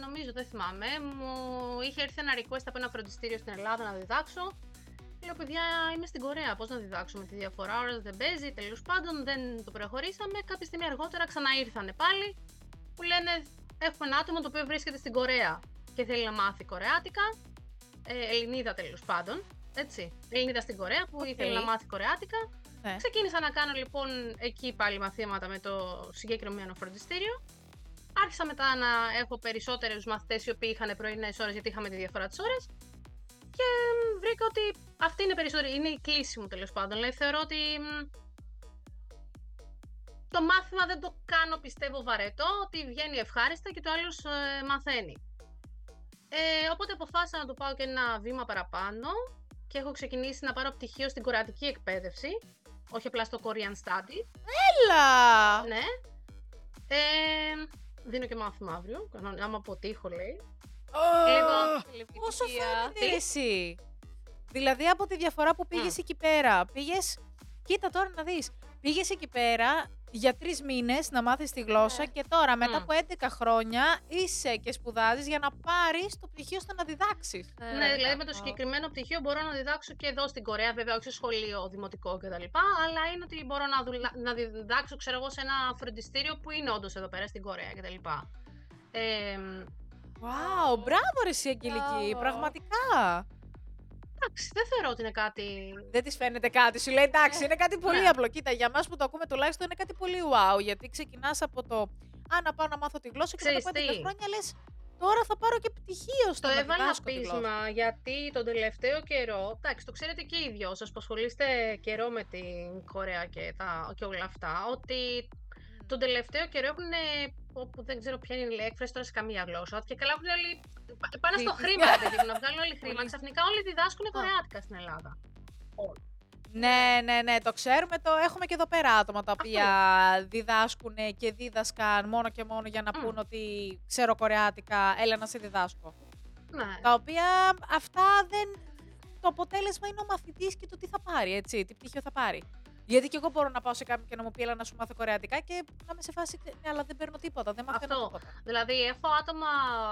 νομίζω, δεν θυμάμαι, μου είχε έρθει ένα request από ένα φροντιστήριο στην Ελλάδα να διδάξω. Λέω, παιδιά, είμαι στην Κορέα. Πώς να διδάξω με τη διαφορά, ώρα δεν παίζει. Τέλος πάντων, δεν το προχωρήσαμε. Κάποια στιγμή αργότερα ξαναήρθανε πάλι που λένε: Έχουμε ένα άτομο το οποίο βρίσκεται στην Κορέα και θέλει να μάθει Κορεάτικα. Ε, Ελληνίδα τέλος πάντων. Έτσι. Ελληνίδα στην Κορέα που Οκ. ήθελε να μάθει Κορεάτικα. Ναι. Ξεκίνησα να κάνω λοιπόν εκεί πάλι μαθήματα με το συγκεκριμένο φροντιστήριο. Άρχισα μετά να έχω περισσότερους μαθητές οι οποίοι είχαν πρωινές ώρες γιατί είχαμε τη διαφορά της ώρας. Και μ, βρήκα ότι αυτή είναι περισσότερη. Είναι η κλίση μου τέλος πάντων. Δηλαδή θεωρώ ότι μ, το μάθημα δεν το κάνω πιστεύω βαρετό, ότι βγαίνει ευχάριστα και το άλλος μαθαίνει. Ε, οπότε αποφάσισα να το πάω και ένα βήμα παραπάνω και έχω ξεκινήσει να πάρω πτυχίο στην κορεατική εκπαίδευση, όχι απλά στο Korean Study. Έλα! Ναι. Ε, δίνω και μάθημα αύριο, κανόνα- άμα αποτύχω λέει. Ω, Πόσο Τηλεφωνία. φαίνεται Τι; εσύ. Δηλαδή από τη διαφορά που πήγες εκεί πέρα. Πήγες, κοίτα τώρα να δεις, πήγες εκεί πέρα για τρεις μήνες να μάθεις τη γλώσσα Ναι. και τώρα μετά Μμ. από 11 χρόνια είσαι και σπουδάζεις για να πάρεις το πτυχίο ώστε να διδάξεις. Ε, Ναι, δηλαδή με το αυτό. συγκεκριμένο πτυχίο μπορώ να διδάξω και εδώ στην Κορέα, βέβαια όχι σε σχολείο δημοτικό κτλ. Αλλά είναι ότι μπορώ να, δουλα... να διδάξω, ξέρω εγώ, σε ένα φροντιστήριο που είναι όντως εδώ πέρα στην Κορέα κτλ. Ε, Wow, μπράβο ρε εσύ Αγγελική, Μπράβο. πραγματικά. εντάξει, δεν θεωρώ ότι είναι κάτι. Δεν της φαίνεται κάτι. Σου λέει εντάξει, είναι κάτι πολύ Ναι. απλό. Κοίτα, για μα που το ακούμε τουλάχιστον είναι κάτι πολύ wow. Γιατί ξεκινάς από το Α, να πάω να μάθω τη γλώσσα και μετά Ξέρεις από 11 τι; χρόνια λες Τώρα θα πάρω και πτυχίο στο Το να έβαλα διδάσκω τη γλώσσα. πείσμα γιατί τον τελευταίο καιρό, εντάξει, το ξέρετε και οι δυο σας που ασχολείστε καιρό με την Κορέα και, τα, και όλα αυτά, ότι τον τελευταίο καιρό έχουν, όπου δεν ξέρω ποια είναι η έκφραση τώρα σε καμία γλώσσα, και καλά έχουν όλοι, πα- πάνε στο Δι- χρήμα, παιδί μου, να βγάλουν όλοι χρήμα. Πολύ. Ξαφνικά όλοι διδάσκουν κορεάτικα στην Ελλάδα. Ναι, ναι, ναι, το ξέρουμε. Το έχουμε και εδώ πέρα άτομα τα οποία διδάσκουν και δίδασκαν μόνο και μόνο για να Μμ. πούν ότι ξέρω κορεάτικα, έλα να σε διδάσκω. Ναι. Τα οποία αυτά δεν. Το αποτέλεσμα είναι ο μαθητής και το τι θα πάρει, έτσι, τι πτυχίο θα πάρει. Γιατί και εγώ μπορώ να πάω σε κάποιον και να μου πει έλα να σου μάθω κορεάτικα και να είμαι σε φάση. Ναι, αλλά δεν παίρνω τίποτα, δεν μαθαίνω Αυτό. τίποτα. Δηλαδή, έχω άτομα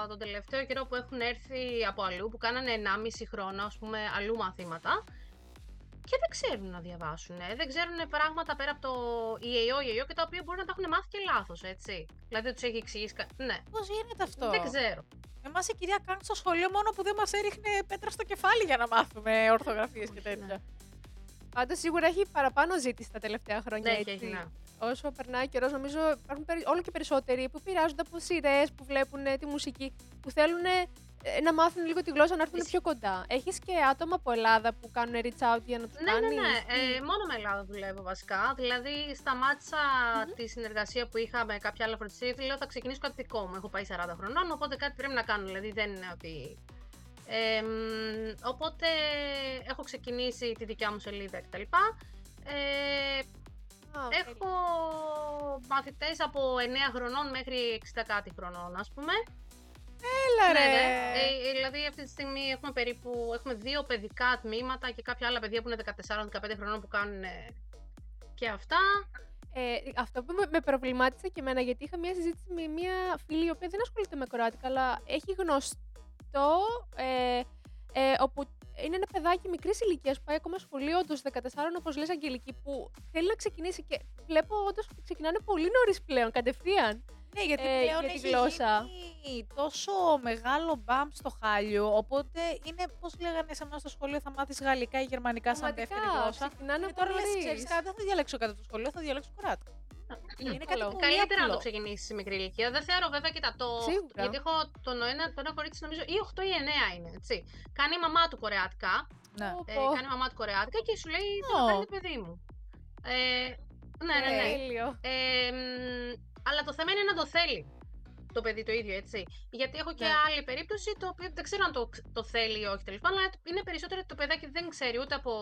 τον τελευταίο καιρό που έχουν έρθει από αλλού, που κάνανε 1,5 χρόνο, ας πούμε, αλλού μαθήματα και δεν ξέρουν να διαβάσουν. Δεν ξέρουν πράγματα πέρα από το EAO, EAO και τα οποία μπορεί να τα έχουν μάθει και λάθος, έτσι. Δηλαδή, τους έχει εξηγήσει. κα- Ναι, Πώς γίνεται αυτό; δεν ξέρω. Εμάς η κυρία κάνει στο σχολείο μόνο που δεν μας έριχνε πέτρα στο κεφάλι για να μάθουμε ορθογραφίες και Όχι, τέτοια. ναι. Πάντω σίγουρα έχει παραπάνω ζήτηση τα τελευταία χρόνια. Ναι, έτσι. έχει, έχει, ναι. Όσο περνάει ο καιρός, νομίζω υπάρχουν περι- όλο και περισσότεροι που πειράζονται από σειρές, που βλέπουν ε, τη μουσική, που θέλουν ε, να μάθουν λίγο τη γλώσσα, να έρθουν Ισχύει. πιο κοντά. Έχεις και άτομα από Ελλάδα που κάνουν reach out για να τους Ναι, ναι, κάνεις. ναι. Ε, μόνο με Ελλάδα δουλεύω βασικά. Δηλαδή, σταμάτησα τη συνεργασία που είχα με κάποια άλλα φροντιστήρια. Λέω θα ξεκινήσω κάτι δικό μου. Έχω πάει 40 χρονών, οπότε κάτι πρέπει να κάνω. Δηλαδή, δεν είναι ότι. Ε, μ, οπότε έχω ξεκινήσει τη δικιά μου σελίδα κτλ. Ε, Α, έχω μαθητές από 9 χρονών μέχρι 60 κάτι χρονών, ας πούμε. Έλα Ναι, ρε. ναι. Ε, δηλαδή αυτή τη στιγμή έχουμε περίπου έχουμε δύο παιδικά τμήματα και κάποια άλλα παιδιά που είναι 14-15 χρονών που κάνουν ε, και αυτά. Ε, αυτό που με- με προβλημάτισε και εμένα, γιατί είχα μια συζήτηση με μια φίλη η οποία δεν ασχολείται με κοράτικα, αλλά έχει γνωστό ε, ε, όπου είναι ένα παιδάκι μικρής ηλικίας που πάει ακόμα σχολείο, όντως 14, όπως λες Αγγελική, που θέλει να ξεκινήσει και βλέπω όντως ότι ξεκινάνε πολύ νωρίς πλέον, κατευθείαν. Ναι, γιατί ε, πλέον για τη έχει γλώσσα. γίνει τόσο μεγάλο μπαμ στο χάλιο, οπότε είναι, πώς λέγανε σε εμάς στο σχολείο, θα μάθεις γαλλικά ή γερμανικά σαν Πραγματικά, δεύτερη γλώσσα. ξεκινάνε Και από τώρα λες, νωρίς. ξέρεις κάτι, δεν θα διαλέξω κάτι από το σχολείο, θα διαλέξω κοράτικα. Είναι κάτι καλό. πολύ Καλύτερα να απλό. το ξεκινήσεις σε μικρή ηλικία. Δεν θεωρώ βέβαια και τα το. Σίγουρα. Γιατί έχω τον ένα, το ένα κορίτσι νομίζω ή 8 ή 9 είναι. Έτσι. Κάνει η μαμά του κορεάτικα. Ναι. Πω, Ε, πω. κάνει η μαμά του κορεάτικα και σου λέει Ω. θέλω να κάνει το παιδί μου. Ε, ναι, ναι, ναι. Τέλειο. Ε, μ, αλλά το θέμα είναι να το θέλει το παιδί το ίδιο, έτσι. Γιατί έχω και Ναι. άλλη περίπτωση το οποίο δεν ξέρω αν το, το θέλει ή όχι τέλος πάντων, αλλά είναι περισσότερο ότι το παιδάκι δεν ξέρει ούτε από,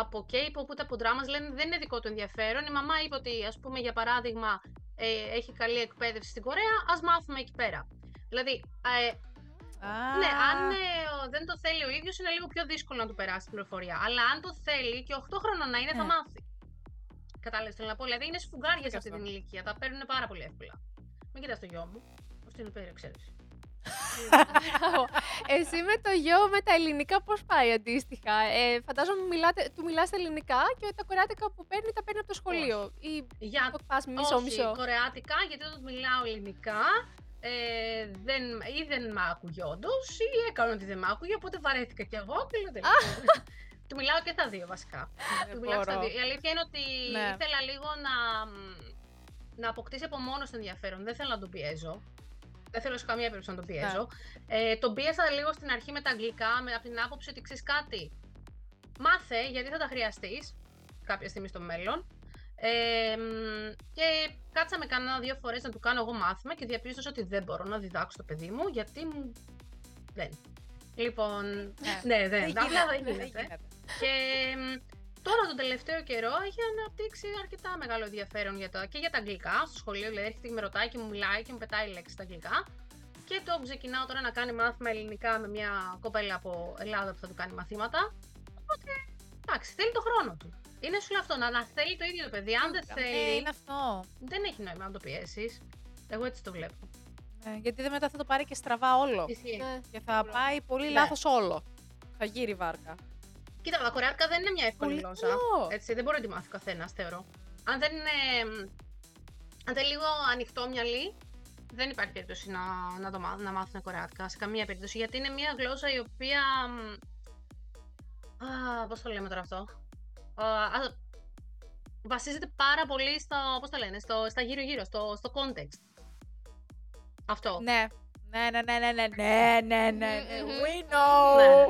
από K-pop ούτε από dramas, λένε δεν είναι δικό του ενδιαφέρον. Η μαμά είπε ότι, ας πούμε, για παράδειγμα, ε, έχει καλή εκπαίδευση στην Κορέα, ας μάθουμε εκεί πέρα. Δηλαδή, ε, Α, ναι, αν ε, ο- δεν το θέλει ο ίδιος, είναι λίγο πιο δύσκολο να του περάσει την πληροφορία. Αλλά αν το θέλει και 8 χρονών να είναι, θα Ναι. μάθει. Κατάλαβες θέλω να πω; Δηλαδή είναι σφουγγάρια σε αυτή αυτό. την ηλικία. Τα παίρνουν πάρα πολύ εύκολα. Μην κοιτάς το γιο μου. Αυτό είναι περίεργο, ξέρεις. Μπράβο. Εσύ με το γιο με τα ελληνικά πώς πάει αντίστοιχα; Ε, φαντάζομαι μιλάτε, του μιλάς στα ελληνικά και τα κοράτικα που παίρνει τα παίρνει από το σχολείο. Ή Για το πας μισό-μισό. όχι, κορεάτικα, γιατί όταν του μιλάω ελληνικά, ε, δεν, ή δεν μ' άκουγε όντως, ή έκανε ότι δεν μ' άκουγε, οπότε βαρέθηκα κι εγώ και λέω τελικά. Του μιλάω και τα δύο βασικά. δεν Του μιλάω και τα μπορώ. δύο. Η αλήθεια είναι ότι Ναι. ήθελα λίγο να, μ, να αποκτήσει από μόνος το ενδιαφέρον. Δεν θέλω να τον πιέζω. Δεν θέλω σε καμία περίπτωση να τον πιέζω. Ε, τον πίεσα λίγο στην αρχή με τα αγγλικά, με, από την άποψη ότι ξέρεις κάτι. Μάθε, γιατί θα τα χρειαστείς κάποια στιγμή στο μέλλον. Ε, μ, και κάτσαμε κανένα δύο φορές να του κάνω εγώ μάθημα και διαπίστωσα ότι δεν μπορώ να διδάξω το παιδί μου γιατί μου. Δεν. Λοιπόν. ναι, δεν. Δεν Απλά δεν γίνεται, δεν γίνεται. γίνεται. Και μ, τώρα τον τελευταίο καιρό έχει αναπτύξει αρκετά μεγάλο ενδιαφέρον για τα, και για τα αγγλικά στο σχολείο. Δηλαδή έρχεται και με ρωτάει και μου μιλάει και μου πετάει λέξει στα αγγλικά. Και το ξεκινάω τώρα να κάνει μάθημα ελληνικά με μια κοπέλα από Ελλάδα που θα του κάνει μαθήματα. Οπότε εντάξει, θέλει το χρόνο του. Είναι σου λέω αυτό, να, να θέλει το ίδιο το παιδί. Αν δεν Ε, θέλει, είναι αυτό. δεν έχει νόημα να το πιέσεις. Εγώ έτσι το βλέπω. Ε, γιατί δεν μετά θα το πάρει και στραβά όλο. Ισχύει. Ναι. Και θα πάει πολύ Ναι. λάθος όλο. Θα γύρει η βάρκα. Κοίτα, τα κορεάτικα δεν είναι μια εύκολη γλώσσα. Έτσι, δεν μπορεί να τη μάθει καθένας, θεωρώ. Αν δεν είναι. Αν δεν είναι λίγο ανοιχτό μυαλί, δεν υπάρχει περίπτωση να, να, το, να μάθουν σε καμία περίπτωση. Γιατί είναι μια γλώσσα η οποία. Πώς το λέμε τώρα αυτό. Βασίζεται πάρα πολύ στο, πώς το λένε, στο, στα γύρω-γύρω, στο, στο context. Αυτό. Ναι. Ναι, ναι, ναι, ναι, ναι, we know. Ναι.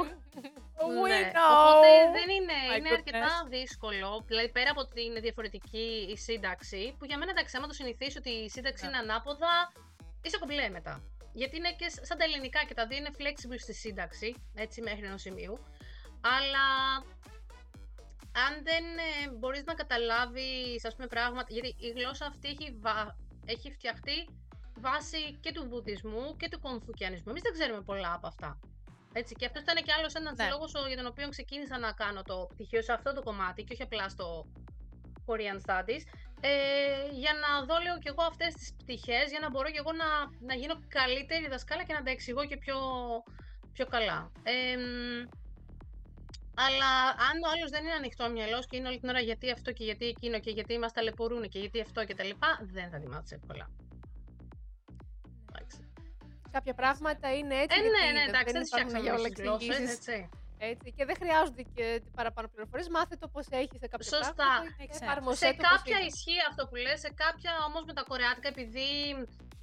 Ναι. know. Οπότε δεν είναι, My είναι goodness. αρκετά δύσκολο. Δηλαδή, πέρα από ότι είναι διαφορετική η σύνταξη, που για μένα εντάξει, άμα το συνηθίσει ότι η σύνταξη Ναι. είναι ανάποδα, είσαι κομπλέ μετά. Γιατί είναι και σαν τα ελληνικά και τα δύο είναι flexible στη σύνταξη, έτσι μέχρι ενός σημείου. Αλλά αν δεν ε, μπορείς να καταλάβεις ας πούμε πράγματα, γιατί η γλώσσα αυτή έχει, βα- έχει φτιαχτεί βάσει και του βουδισμού και του κομφουκιανισμού. Εμείς δεν ξέρουμε πολλά από αυτά. Έτσι, και αυτός ήταν και άλλος ένας Ναι. λόγος για τον οποίο ξεκίνησα να κάνω το πτυχίο σε αυτό το κομμάτι και όχι απλά στο Korean Studies. Ε, για να δω λίγο κι εγώ αυτές τις πτυχές, για να μπορώ κι εγώ να, να γίνω καλύτερη δασκάλα και να τα εξηγώ και πιο, πιο καλά. Ε, μ, αλλά αν ο άλλος δεν είναι ανοιχτό μυαλός και είναι όλη την ώρα γιατί αυτό και γιατί εκείνο και γιατί μα ταλαιπωρούν και γιατί αυτό και τα λοιπά, δεν θα τη μάθει εύκολα. Εντάξει. Κάποια πράγματα είναι έτσι. Ε, γιατί ναι, ναι, δεν- εντάξει, δεν δεν υπάρχουν φτιάξαμε για όλα όλες τις γλώσσες, εξηγήσεις. έτσι. Έτσι. Και δεν χρειάζονται και παραπάνω πληροφορίες. Μάθε το πώς έχει σε κάποια Σωστά. πράγματα. Makes και sense. εφάρμοσέ Σε το πώς κάποια είναι. ισχύει αυτό που λες, σε κάποια όμως με τα κορεάτικα, επειδή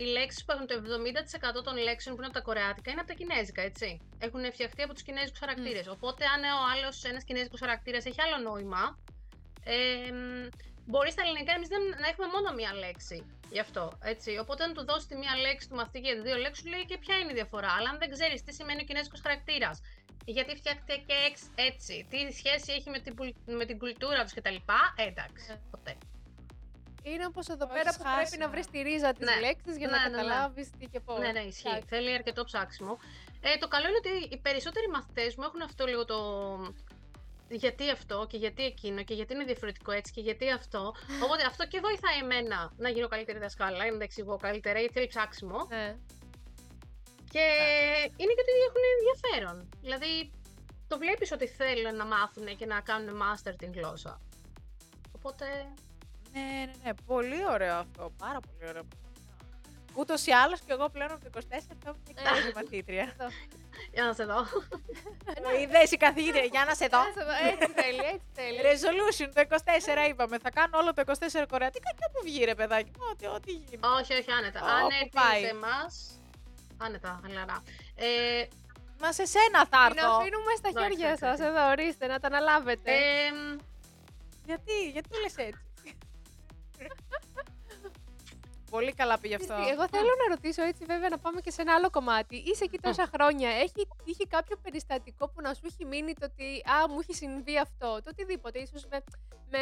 οι λέξεις που έχουν το 70% των λέξεων που είναι από τα κορεάτικα είναι από τα κινέζικα, έτσι. Έχουν φτιαχτεί από τους κινέζικους χαρακτήρες. Οπότε αν ο άλλος ένας κινέζικος χαρακτήρας έχει άλλο νόημα, ε, μ, μπορεί στα ελληνικά εμείς δεν, να έχουμε μόνο μία λέξη γι' αυτό, έτσι. Οπότε αν του δώσεις τη μία λέξη του μαθητή και δύο λέξεις, σου λέει και ποια είναι η διαφορά. Αλλά αν δεν ξέρεις τι σημαίνει ο κινέζικος χαρακτήρας, γιατί φτιάχτηκε εξ- έτσι, τι σχέση έχει με την, πουλ- με την κουλτούρα τους κτλ. Ε, εντάξει, Ναι. ποτέ. Είναι όπως εδώ Το πέρα έχεις που χάσει, πρέπει να ναι. βρεις τη ρίζα της Ναι. λέξης για Ναι, να ναι, ναι. καταλάβεις τι και πώς. Ναι, ναι, ισχύει. Θέλει αρκετό ψάξιμο. Ε, το καλό είναι ότι οι περισσότεροι μαθητές μου έχουν αυτό λίγο το γιατί αυτό και γιατί εκείνο και γιατί είναι διαφορετικό έτσι και γιατί αυτό. Οπότε αυτό και βοηθάει εμένα να γίνω καλύτερη δασκάλα, να τα εξηγώ καλύτερα, γιατί θέλει ψάξιμο. Ναι. Και είναι και ότι έχουν ενδιαφέρον. Δηλαδή, το βλέπεις ότι θέλουν να μάθουν και να κάνουν master την γλώσσα. Οπότε, Ναι, ναι, ναι. Πολύ ωραίο αυτό. Πάρα πολύ ωραίο. Ούτως ή άλλως και εγώ πλέον από το 24 θα είμαι Ε. εκτός μαθήτρια. Εδώ. για να σε δω. Είδε η καθηγήτρια, για να σε δω. Άσε εδώ, Έτσι θέλει, έτσι θέλει. Resolution το 24 είπαμε. Θα κάνω όλο το 24 κορεατικά και όπου βγει ρε παιδάκι μου. Ό,τι, ό,τι γίνει. όχι, όχι, άνετα. Ω, Αν που έρθει πάει. σε εμάς, άνετα, χαλαρά. Ε, Μα σε σένα θα Την έρθω. αφήνουμε στα Εντάξει, χέρια εντάξει. σας. Εδώ, ορίστε, να τα αναλάβετε. ε, Γιατί, γιατί το λες έτσι; Πολύ καλά πήγε αυτό. Χριστί, Εγώ θέλω να ρωτήσω έτσι, βέβαια, να πάμε και σε ένα άλλο κομμάτι. Είσαι εκεί τόσα χρόνια. Έχει τύχει κάποιο περιστατικό που να σου έχει μείνει το ότι Α, μου έχει συμβεί αυτό. Το οτιδήποτε. ίσως με, με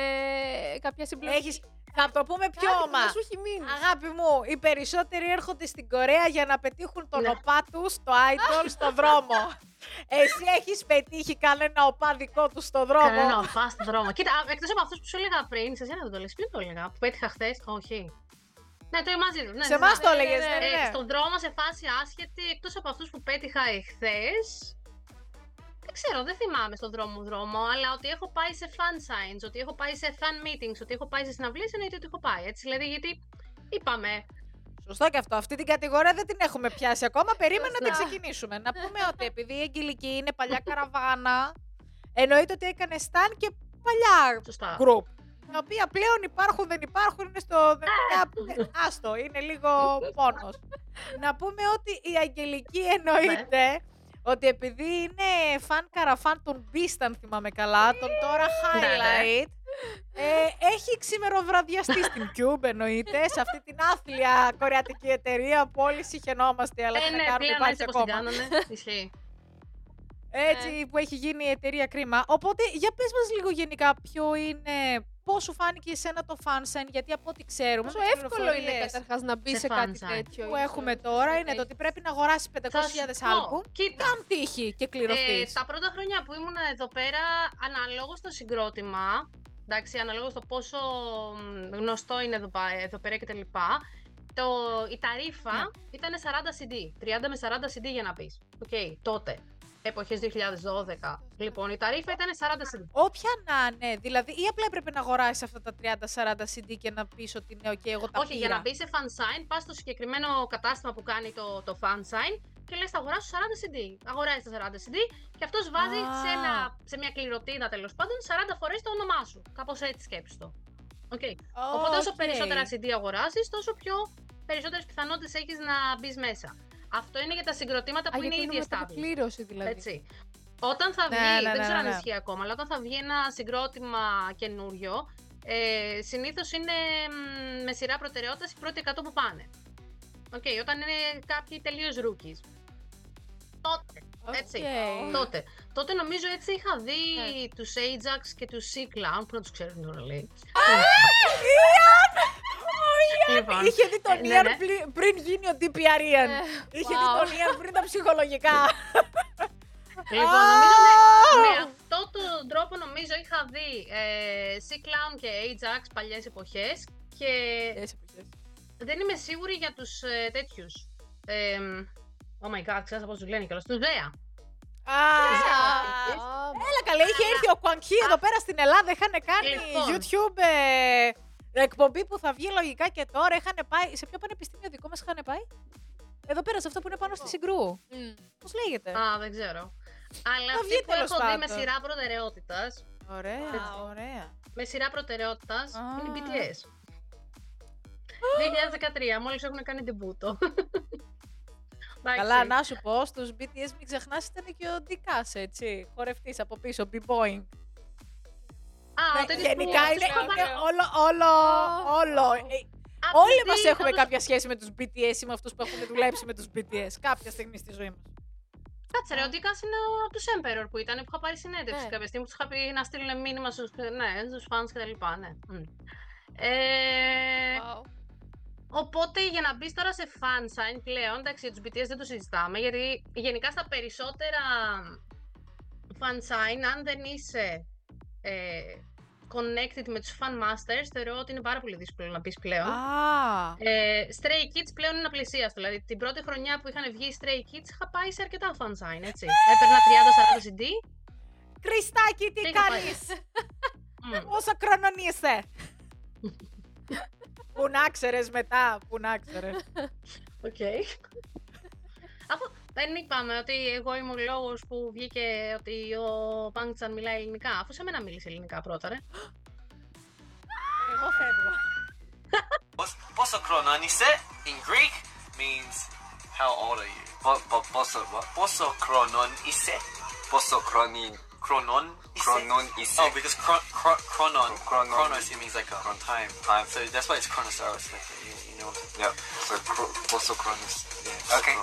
κάποια συμπλοκή. Έχεις, θα το πούμε πιο Κάτι που όμα. να σου έχει μείνει. Αγάπη μου, οι περισσότεροι έρχονται στην Κορέα για να πετύχουν τον Ναι. οπά τους στο idol στο δρόμο. Εσύ έχεις πετύχει κανένα οπά δικό τους στο δρόμο; κανένα οφά στον δρόμο. Κοίτα, εκτός από αυτούς που σου έλεγα πριν, σε σένα δεν το λες, πριν το έλεγα, που πέτυχα χθες. Όχι. Ναι, το μαζί τους. Ναι, σε ναι, εμάς ναι. το ναι, έλεγες, ναι, ναι, ναι. ναι. Ε, στον δρόμο σε φάση άσχετη, εκτός από αυτούς που πέτυχα εχθές. Δεν ξέρω, δεν θυμάμαι στον δρόμο δρόμο, αλλά ότι έχω πάει σε fan signs, ότι έχω πάει σε fan meetings, ότι έχω πάει σε συναυλίες, εννοείται ότι έχω πάει. Έτσι, δηλαδή, γιατί είπαμε. Σωστό και αυτό. Αυτή την κατηγορία δεν την έχουμε πιάσει ακόμα. Περίμενα να την Σωστά. ξεκινήσουμε. να πούμε ότι επειδή η Αγγελική είναι παλιά καραβάνα, εννοείται ότι έκανε σταν και παλιά Σωστά. group. Τα οποία πλέον υπάρχουν, δεν υπάρχουν, είναι στο. δεν- Άστο, είναι λίγο πόνος. να πούμε ότι η Αγγελική εννοείται ότι επειδή είναι φαν καραφάν των Beast, αν θυμάμαι καλά, τον τώρα Ναι, ναι. highlight, ε, έχει ξημεροβραδιαστεί στην Cube, εννοείται, σε αυτή την άθλια κορεατική εταιρεία που όλοι συχαινόμαστε, αλλά Ε, τι να ναι, κάνουμε, πλέον υπάρχει έτσι όπως την ακόμα. κάνανε. Ισχύει. Έτσι που έχει γίνει η εταιρεία κρίμα. Οπότε, για πες μας λίγο γενικά ποιο είναι, πώς σου φάνηκε εσένα το fansign, γιατί από ό,τι ξέρουμε, Πόσο με τις εύκολο είναι πληροφορίες καταρχάς να μπει σε σε, κάτι fan sign. τέτοιο. που ίσως. έχουμε τώρα είναι το ότι πρέπει να αγοράσεις 500.000 Θα σου πω, άλμπουμ, Κοίτα, κατά τύχη και ε, κληρωθείς. τα πρώτα χρόνια που ήμουν εδώ πέρα, αναλόγως στο συγκρότημα, εντάξει, αναλόγως το πόσο μ, γνωστό είναι εδώ, πα- εδώ πέρα και τα λοιπά, το, η ταρίφα Ναι. ήταν 40 CD, 30 με 40 CD για να πεις. Οκ, τότε, εποχές 2012. Λοιπόν, η ταρίφα ήταν 40 CD. Όποια να είναι, δηλαδή, ή απλά έπρεπε να αγοράσεις αυτά τα 30-40 CD και να πεις ότι ναι, οκ, εγώ τα Όχι, για πήρα. να μπεις σε fansign, πας στο συγκεκριμένο κατάστημα που κάνει το, το fansign και λες θα αγοράσω 40 CD. Αγοράζει τα 40 CD και αυτός βάζει Α. σε, ένα, σε μια κληρωτίδα τέλος πάντων 40 φορές το όνομά σου. Κάπως έτσι σκέψου το. Okay. Οπότε όσο Οκ. περισσότερα CD αγοράζεις, τόσο πιο περισσότερες πιθανότητες έχεις να μπεις μέσα. Αυτό είναι για τα συγκροτήματα που Α, είναι γιατί ήδη είναι established. με κλήρωση δηλαδή. Έτσι. Όταν θα Ναι, βγει, ναι, δεν ναι, ξέρω ναι, αν ναι. ισχύει ακόμα, αλλά όταν θα βγει ένα συγκρότημα καινούριο, ε, συνήθως είναι μ, με σειρά προτεραιότητας οι πρώτοι 100 που πάνε. Οκ, όταν είναι κάποιοι τελείως rookies. Τότε. Έτσι. Οκ. Τότε. Τότε νομίζω έτσι είχα δει Ναι. τους A-JAX και τους C-Clown, που να τους ξέρουν τώρα λέει. Λοιπόν, Είχε δει τον ε, ναι, Ian ναι. πλη- πριν γίνει ο DPR Ian. Ε, Είχε wow. δει τον Ian πριν τα ψυχολογικά. Λοιπόν, νομίζω με, με αυτόν τον τρόπο νομίζω είχα δει ε, Sea Clown και Ajax παλιές εποχές και δεν είμαι σίγουρη για τους ε, τέτοιους. Ε, oh my god, ξέρω πώς τους λένε κιόλας. Τους Βέα. Α, Έλα καλέ, είχε έρθει ο Κουανκί εδώ πέρα στην Ελλάδα, είχαν κάνει Λοιπόν. YouTube ε, εκπομπή που θα βγει λογικά και τώρα. Είχαν πάει, σε ποιο πανεπιστήμιο δικό μας είχαν πάει; Εδώ πέρα, σε αυτό που είναι πάνω στη Συγκρού. Μμ. Πώς λέγεται; Α, δεν ξέρω. Αλλά Θα αυτοί βγει που τέλος έχω δει με πάντων. σειρά προτεραιότητας, Ωραία, Wow. ωραία. με σειρά προτεραιότητας Α. είναι οι BTS. 2013, μόλις έχουν κάνει τεμπούτο. Εντάξει. Καλά, να σου πω, στους BTS μην ξεχνάς ήταν και ο Ντικάς, έτσι. Χορευτής από πίσω, b-boing. Α, ο Ναι, τέτοιος που- γενικά αυτός είναι, που είχα είναι πάρει- όλο, όλο, όλο. Ε, Απ' Όλοι την μας τι έχουμε θα τους- κάποια σχέση με τους BTS ή με αυτούς που έχουν δουλέψει με τους BTS κάποια στιγμή στη ζωή μας. Κάτσε ρε, ο Ντίκας είναι από τους Emperor που ήταν, που είχα πάρει συνέντευξη Ναι. κάποια στιγμή που τους είχα πει να στείλουν μήνυμα στους, ναι, στους fans και τα λοιπά, ναι. Μμ. Ε, Wow. Οπότε για να μπεις τώρα σε fansign πλέον, εντάξει, για τους BTS δεν το συζητάμε, γιατί γενικά στα περισσότερα fansign, αν δεν είσαι ε, connected με τους fan masters, θεωρώ ότι είναι πάρα πολύ δύσκολο να μπει πλέον. Α, Ε, Stray Kids πλέον είναι απλησίαστο. Δηλαδή την πρώτη χρονιά που είχαν βγει Stray Kids είχα πάει σε αρκετά fansign, έτσι. Έπαιρνα 30-40 CD. Κριστάκι, τι Τι είχα πάει. κάνεις, Μμ. πόσο χρόνο είσαι; Πού να ξέρεις μετά, πού να ξέρεις. Οκ. Αφού δεν είπαμε ότι εγώ είμαι ο λόγος που βγήκε ότι ο Πάγκτσαν μιλάει ελληνικά. Αφού σε μένα μίλησε ελληνικά πρώτα, ρε. Εγώ φεύγω. Bos- Bosochronon είσαι; In Greek means how old are you? Bo- bo- boso, what? Bosochronon είσαι; Ποσοχρονή. Chronon είσαι. Chronon είσαι. Oh, because chron- chron- chronon, Chronon. chronos it means like a Chron- time. time. So that's why it's chronosaurus. Like you, you know. Yeah. So cro- ποσοχρόνης. Yeah. Okay.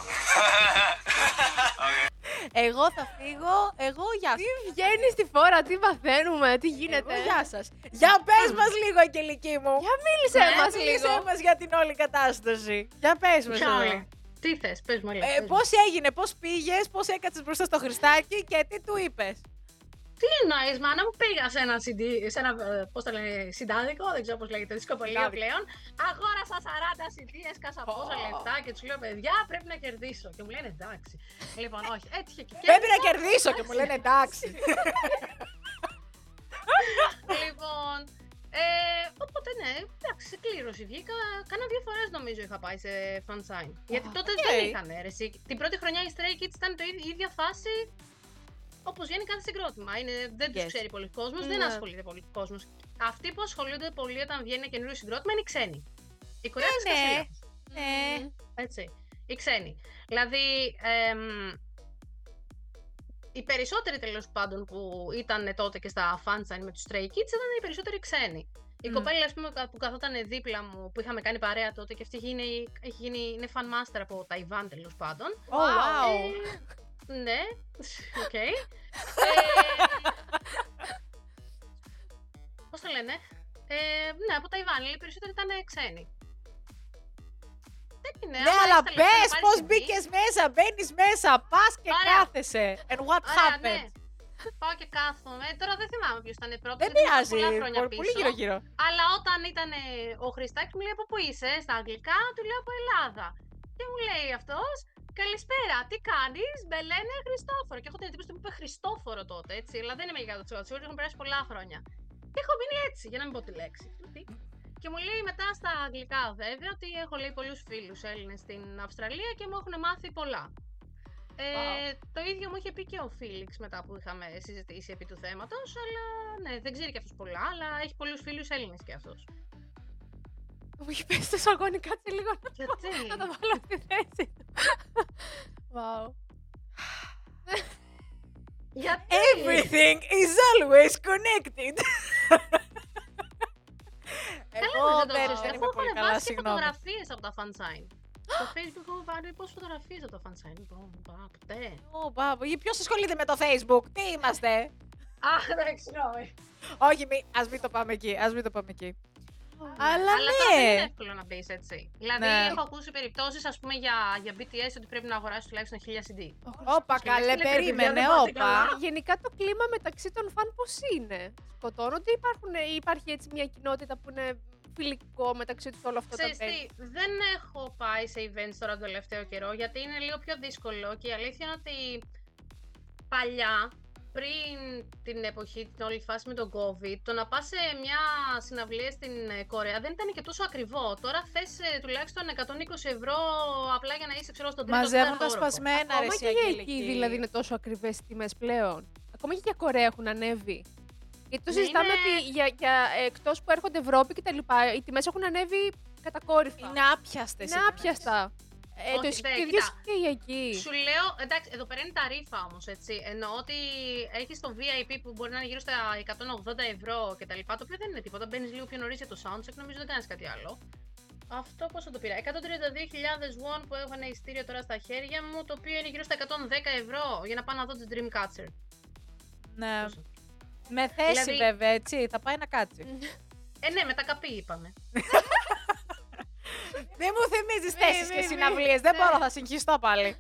Εγώ θα φύγω, εγώ γεια Τι σας. βγαίνει στη φόρα, τι μαθαίνουμε, τι γίνεται; Εγώ, γεια σας. Για πες μας λίγο, Αγγελική μου. Για μίλησε Ναι, μας Μίλησέ λίγο. μας για την όλη κατάσταση. Για πες μας. Ποια τώρα. όλη; Τι θες, πες μου, Ε, Ελένη. πώς έγινε, πώς πήγες, πώς έκατσες μπροστά στο Χριστάκι και τι του είπες; Τι εννοείς, μάνα μου, πήγα σε ένα, CD, σε ένα ε, πώς το λένε, συντάδικο, δεν ξέρω πώς λέγεται, δισκοπολείο Συντάδικο. πλέον. Αγόρασα 40 CD, έσκασα πόσα Ω. λεφτά και τους λέω, παιδιά, πρέπει να κερδίσω. Και μου λένε εντάξει. λοιπόν, όχι, έτυχε και Πρέπει να κέρδισα. κερδίσω και μου λένε εντάξει. λοιπόν, ε, οπότε ναι, εντάξει, σε κλήρωση βγήκα. Κάνα δύο φορές νομίζω είχα πάει σε fansign. Γιατί τότε οκ. δεν είχαν ρε, εσύ. Την πρώτη χρονιά οι Stray Kids ήταν το ίδιο- η ίδια φάση όπως βγαίνει κάθε συγκρότημα. Είναι, δεν τους Yes. ξέρει πολύς κόσμος, δεν Ναι. ασχολείται πολύς κόσμος. Αυτοί που ασχολούνται πολύ όταν βγαίνει ένα καινούριο συγκρότημα είναι οι ξένοι. Οι Κορεάτες ναι. ναι. Ναι. Έτσι. Οι ξένοι. Δηλαδή, εμ, οι περισσότεροι τέλος πάντων που ήταν τότε και στα fansign με τους Stray Kids ήταν οι περισσότεροι ξένοι. Η Μμ. κοπέλα ας πούμε, κα- που καθόταν δίπλα μου, που είχαμε κάνει παρέα τότε και αυτή έχει γίνει, έχει γίνει, είναι fan master από Ταϊβάν τέλος πάντων. Oh, wow. Ε, ναι, οκ. Ε, Πώς το λένε. Ε, ναι, από Ταϊβάν, αλλά οι περισσότεροι ήταν ξένοι. Δεν είναι, Ναι, άμα αλλά έχεις τα λεφτά να πες πάρεις πώς CD, μπήκες μέσα, μπαίνεις μέσα, πας και Ωραία. κάθεσαι. And what Ωραία, happened; ναι. πάω και κάθομαι. Τώρα δεν θυμάμαι ποιος ήταν πρώτος. Δεν πειράζει. Πολλά χρόνια πο- Πολύ πίσω. γύρω-γύρω. Αλλά όταν ήταν ε, ο Χριστάκης μου λέει από πού είσαι, στα αγγλικά, του λέω από Ελλάδα. Και μου λέει αυτός, Καλησπέρα, τι κάνεις, με λένε Χριστόφορο. Και έχω την εντύπωση ότι μου είπε Χριστόφορο τότε, έτσι. Αλλά δεν είμαι για το σίγουρα, έχουν περάσει πολλά χρόνια. Και έχω μείνει έτσι, για να μην πω τη λέξη. Τι. Και μου λέει μετά στα αγγλικά βέβαια ότι έχω λέει πολλούς φίλους Έλληνες στην Αυστραλία και μου έχουν μάθει πολλά. Ε, Το ίδιο μου είχε πει και ο Φίλιξ μετά που είχαμε συζητήσει επί του θέματος, αλλά ναι, δεν ξέρει και αυτός πολλά, αλλά έχει πολλούς φίλους Έλληνες και αυτός. Μου έχει πέσει το σαγόνι, κάτσε λίγο να- Γιατί; να το βάλω στη θέση του. Wow. Γιατί; Everything is always connected. Εγώ δεν το δεν, ξέρω. δεν Εγώ είμαι έχω πολύ καλά, ανεβάσει και συγγνώμη. φωτογραφίες από τα fansign. Στο facebook έχω βάλει πόσες φωτογραφίες από τα fansign. Λοιπόν, πα, ποτέ. Ω, μπαμπο, Ποιος ασχολείται με το Facebook, τι είμαστε; Αχ, εντάξει, συγγνώμη. Όχι, μη, ας μην το πάμε εκεί, ας μην το πάμε εκεί. Αλλά Αλλά τώρα δεν είναι ναι. εύκολο να μπεις έτσι. Δηλαδή, Ναι. έχω ακούσει περιπτώσεις, ας πούμε, για, για BTS ότι πρέπει να αγοράσεις τουλάχιστον 1000 CD. Όπα, Σου καλέ, λες, «Ναι, παιδιά, περίμενε, δεν πάτε όπα. καλά». Γενικά το κλίμα μεταξύ των φαν πώς είναι; Σκοτώνονται ή υπάρχουν, ή υπάρχει έτσι μια κοινότητα που είναι φιλικό μεταξύ τους όλο αυτό το Ξέρεις τι, μπαίνει. δεν έχω πάει σε events τώρα τον τελευταίο καιρό γιατί είναι λίγο πιο δύσκολο και η αλήθεια είναι ότι παλιά, πριν την εποχή, την όλη φάση με τον COVID, το να πας σε μια συναυλία στην ε, Κορέα δεν ήταν και τόσο ακριβό. Τώρα θες ε, τουλάχιστον 120 ευρώ απλά για να είσαι ξέρω στον τρίτο Μαζεύουν τέταρτο τα όροφο. σπασμένα, ρε, Ακόμα εσύ, και για Αγγελική. εκεί δηλαδή είναι τόσο ακριβές οι τιμές πλέον. Ακόμα και για Κορέα έχουν ανέβει. Γιατί το Ναι, συζητάμε είναι- ότι για, για εκτός που έρχονται Ευρώπη και τα λοιπά, οι τιμές έχουν ανέβει κατακόρυφα. Είναι άπιαστες. οι Είναι τιμές. άπιαστα. Ε, το Όχι, ισχύει δε, το ίδιο κοίτα. ισχύει και εκεί. Σου λέω, εντάξει, εδώ πέρα είναι τα ρήφα όμως, έτσι. Εννοώ ότι έχεις το VIP που μπορεί να είναι γύρω στα 180 ευρώ κτλ. Το οποίο δεν είναι τίποτα. Μπαίνεις λίγο πιο νωρίς για το soundcheck, νομίζω δεν κάνεις κάτι άλλο. Αυτό πόσο το πήρα. 132.000 won που έχω ένα ειστήριο τώρα στα χέρια μου, το οποίο είναι γύρω στα 110 ευρώ για να πάω να δω τη Dreamcatcher. Ναι. Πόσο. Με θέση Δηλαδή- βέβαια, έτσι, θα πάει να κάτσει. Ε, ναι, με τα καπί είπαμε. Δεν μου θυμίζεις Μη, θέσεις μη, και μη. συναυλίες, δεν Ναι. μπορώ, θα συγχυστώ πάλι.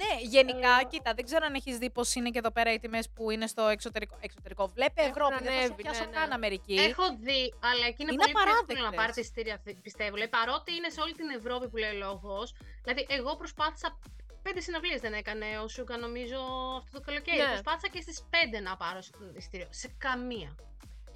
Ναι, γενικά, Ε, κοίτα, δεν ξέρω αν έχεις δει πώς είναι και εδώ πέρα οι τιμές που είναι στο εξωτερικό. Εξωτερικό, βλέπε Έχουν Ευρώπη, δεν θα σου ανέβει, πιάσω ναι, ναι. καν Αμερική. Έχω δει, αλλά εκεί είναι, Είναι πολύ πιο εύκολο να απαράδεκτες. πάρεις ειστήρια, πιστεύω. Δηλαδή, παρότι είναι σε όλη την Ευρώπη που λέει ο λόγος. Δηλαδή, εγώ προσπάθησα. Πέντε συναυλίες δεν έκανε ο Σούκα, νομίζω, αυτό το καλοκαίρι. Ναι. Προσπάθησα και στις πέντε να πάρω ειστήριο. Σε καμία.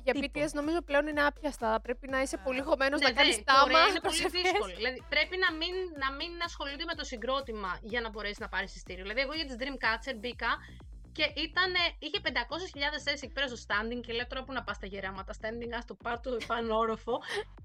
Για Τίποτα. BTS νομίζω πλέον είναι άπιαστα. Πρέπει να είσαι πολύ χωμένος Ναι, να κάνεις δε, τάμα. Κορέα είναι πολύ προσευχές. δύσκολο. Δηλαδή, πρέπει να μην, να μην ασχολούνται με το συγκρότημα για να μπορέσεις να πάρεις ειστήριο. Δηλαδή, εγώ για τις Dreamcatcher μπήκα και ήταν, είχε 500.000 θέσεις εκεί πέρα στο standing και λέω τώρα που να πας στα γεράματα standing, ας το πάρω το πάνω όροφο.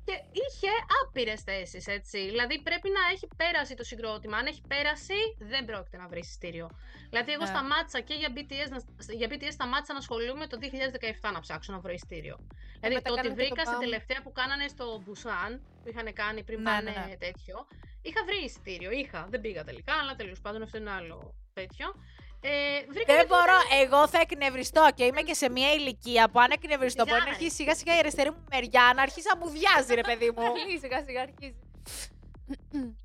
Και είχε άπειρες θέσεις, έτσι. Δηλαδή πρέπει να έχει πέρασει το συγκρότημα. Αν έχει πέρασει, δεν πρόκειται να βρει ειστήριο. Δηλαδή, εγώ Ναι. σταμάτησα και για BTS, να- για BTS σταμάτησα να ασχολούμαι το 2017 να ψάξω να βρω ειστήριο. Δηλαδή, μετά το ότι κάνανε και το βρήκα στην BAM. τελευταία που κάνανε στο Busan, που είχαν κάνει πριν Ναι, πάνε ναι, ναι. τέτοιο, είχα βρει ειστήριο. Είχα, δεν πήγα τελικά, αλλά τέλος πάντων αυτό είναι άλλο τέτοιο. Ε, βρήκα Δεν το μπορώ, εγώ θα εκνευριστώ και είμαι και σε μια ηλικία που αν εκνευριστώ μπορεί να Σιγά, ρε. αρχίσει σιγά σιγά η αριστερή μου μεριά να αρχίσει να μου διάζει ρε παιδί μου. Λίγη σιγά σιγά αρχίζει.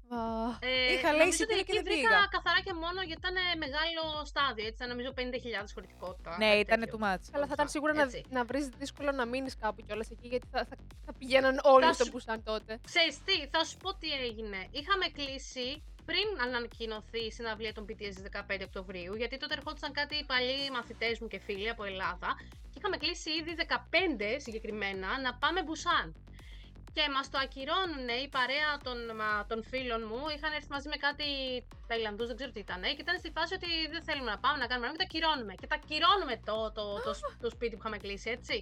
Α, Ε, Είχα λέει νομίζω ότι εισιτήριο και εκεί δεν βρήκα πήγα. καθαρά και μόνο γιατί ήταν μεγάλο στάδιο. Έτσι, ήταν νομίζω 50.000 χωρητικότητα. ναι, κάτι ήταν τέτοιο. too much. Καλά, θα ήταν σίγουρα να, Έτσι. να βρεις δύσκολο να μείνεις κάπου κιόλας εκεί, γιατί θα, θα, θα πηγαίναν όλοι Θα στο σου- Μπουσάν τότε. Ξέρεις τι, θα σου πω τι έγινε. Είχαμε κλείσει πριν ανακοινωθεί η συναυλία των BTS στις 15 Οκτωβρίου, γιατί τότε ερχόντουσαν κάτι παλιοί μαθητές μου και φίλοι από Ελλάδα και είχαμε κλείσει ήδη 15 συγκεκριμένα να πάμε Μπουσάν. Και μας το ακυρώνουν η παρέα των, μα- των φίλων μου. Είχαν έρθει μαζί με κάτι Ταϊλανδούς, δεν ξέρω τι ήταν. Και ήταν στη φάση ότι δεν θέλουμε να πάμε να κάνουμε και τα ακυρώνουμε. Και τα ακυρώνουμε το, το, το, σ- το σπίτι που είχαμε κλείσει, έτσι.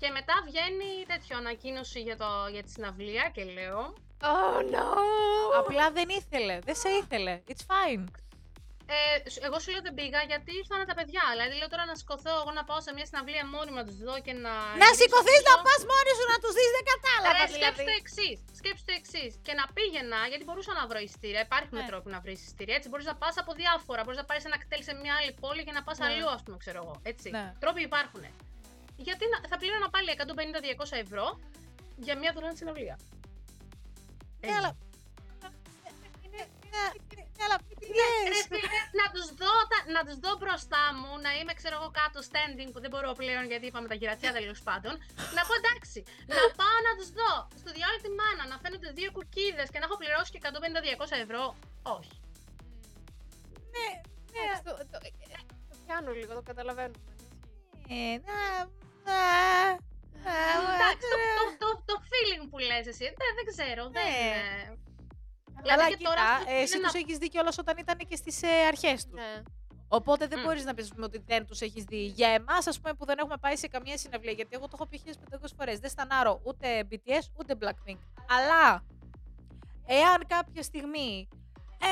Και μετά βγαίνει τέτοιο ανακοίνωση για, το, για τη συναυλία και λέω. Oh no! Απλά δεν ήθελε, δεν σε ήθελε. It's fine. Ε, σ- εγώ σου λέω δεν πήγα γιατί ήρθαν τα παιδιά. Δηλαδή λέω τώρα να σηκωθώ εγώ να πάω σε μια συναυλία μόνη μου να τους δω και να. Να γυρίσω σηκωθείς πίσω. να πας μόνη σου να τους δεις, δεν κατάλαβα Ρε, σκέψου το δηλαδή. εξής. Σκέψου το εξής. Και να πήγαινα, γιατί μπορούσα να βρω ειστήρια. Υπάρχουν Ναι. τρόποι να βρεις ειστήρια. Έτσι, μπορείς να πας από διάφορα. Μπορείς να πάρεις ένα κτέλ σε μια άλλη πόλη και να πας Ναι. αλλού, ας πούμε, ξέρω εγώ. Έτσι. Ναι. Τρόποι υπάρχουν. Γιατί να, θα πλήρωνα πάλι 150-200 ευρώ για μια δωρεάν συναυλία. Ρε φίλε, να τους δω, τα- να τους δω μπροστά μου, να είμαι ξέρω εγώ κάτω standing που δεν μπορώ πλέον γιατί είπαμε τα γυρατιά τέλος πάντων. Να πω εντάξει, να πάω να τους δω στο διάλογο τη μάνα, να φαίνονται δύο κουκίδες και να έχω πληρώσει και 150-200 ευρώ. Όχι. Ναι, ναι. Εντάξει, το, το, ε, το πιάνω λίγο, το καταλαβαίνουμε. Ε, να, να, να, Εντάξει, το, να. το, το, το feeling που λες εσύ, δεν, δεν ξέρω, δεν Ναι. είναι. Αλλά Δηλαδή και κοίτα, τώρα ε, εσύ είναι τους να- έχεις δει κιόλας όταν ήταν και στις ε, αρχές τους. Ναι. Οπότε δεν Μμ. μπορείς να πεις πούμε, ότι δεν τους έχεις δει. Για εμάς, ας πούμε, που δεν έχουμε πάει σε καμία συναυλία, γιατί εγώ το έχω πει 1500 φορές, δεν στανάρω ούτε BTS ούτε Blackpink. Αλλά, εάν κάποια στιγμή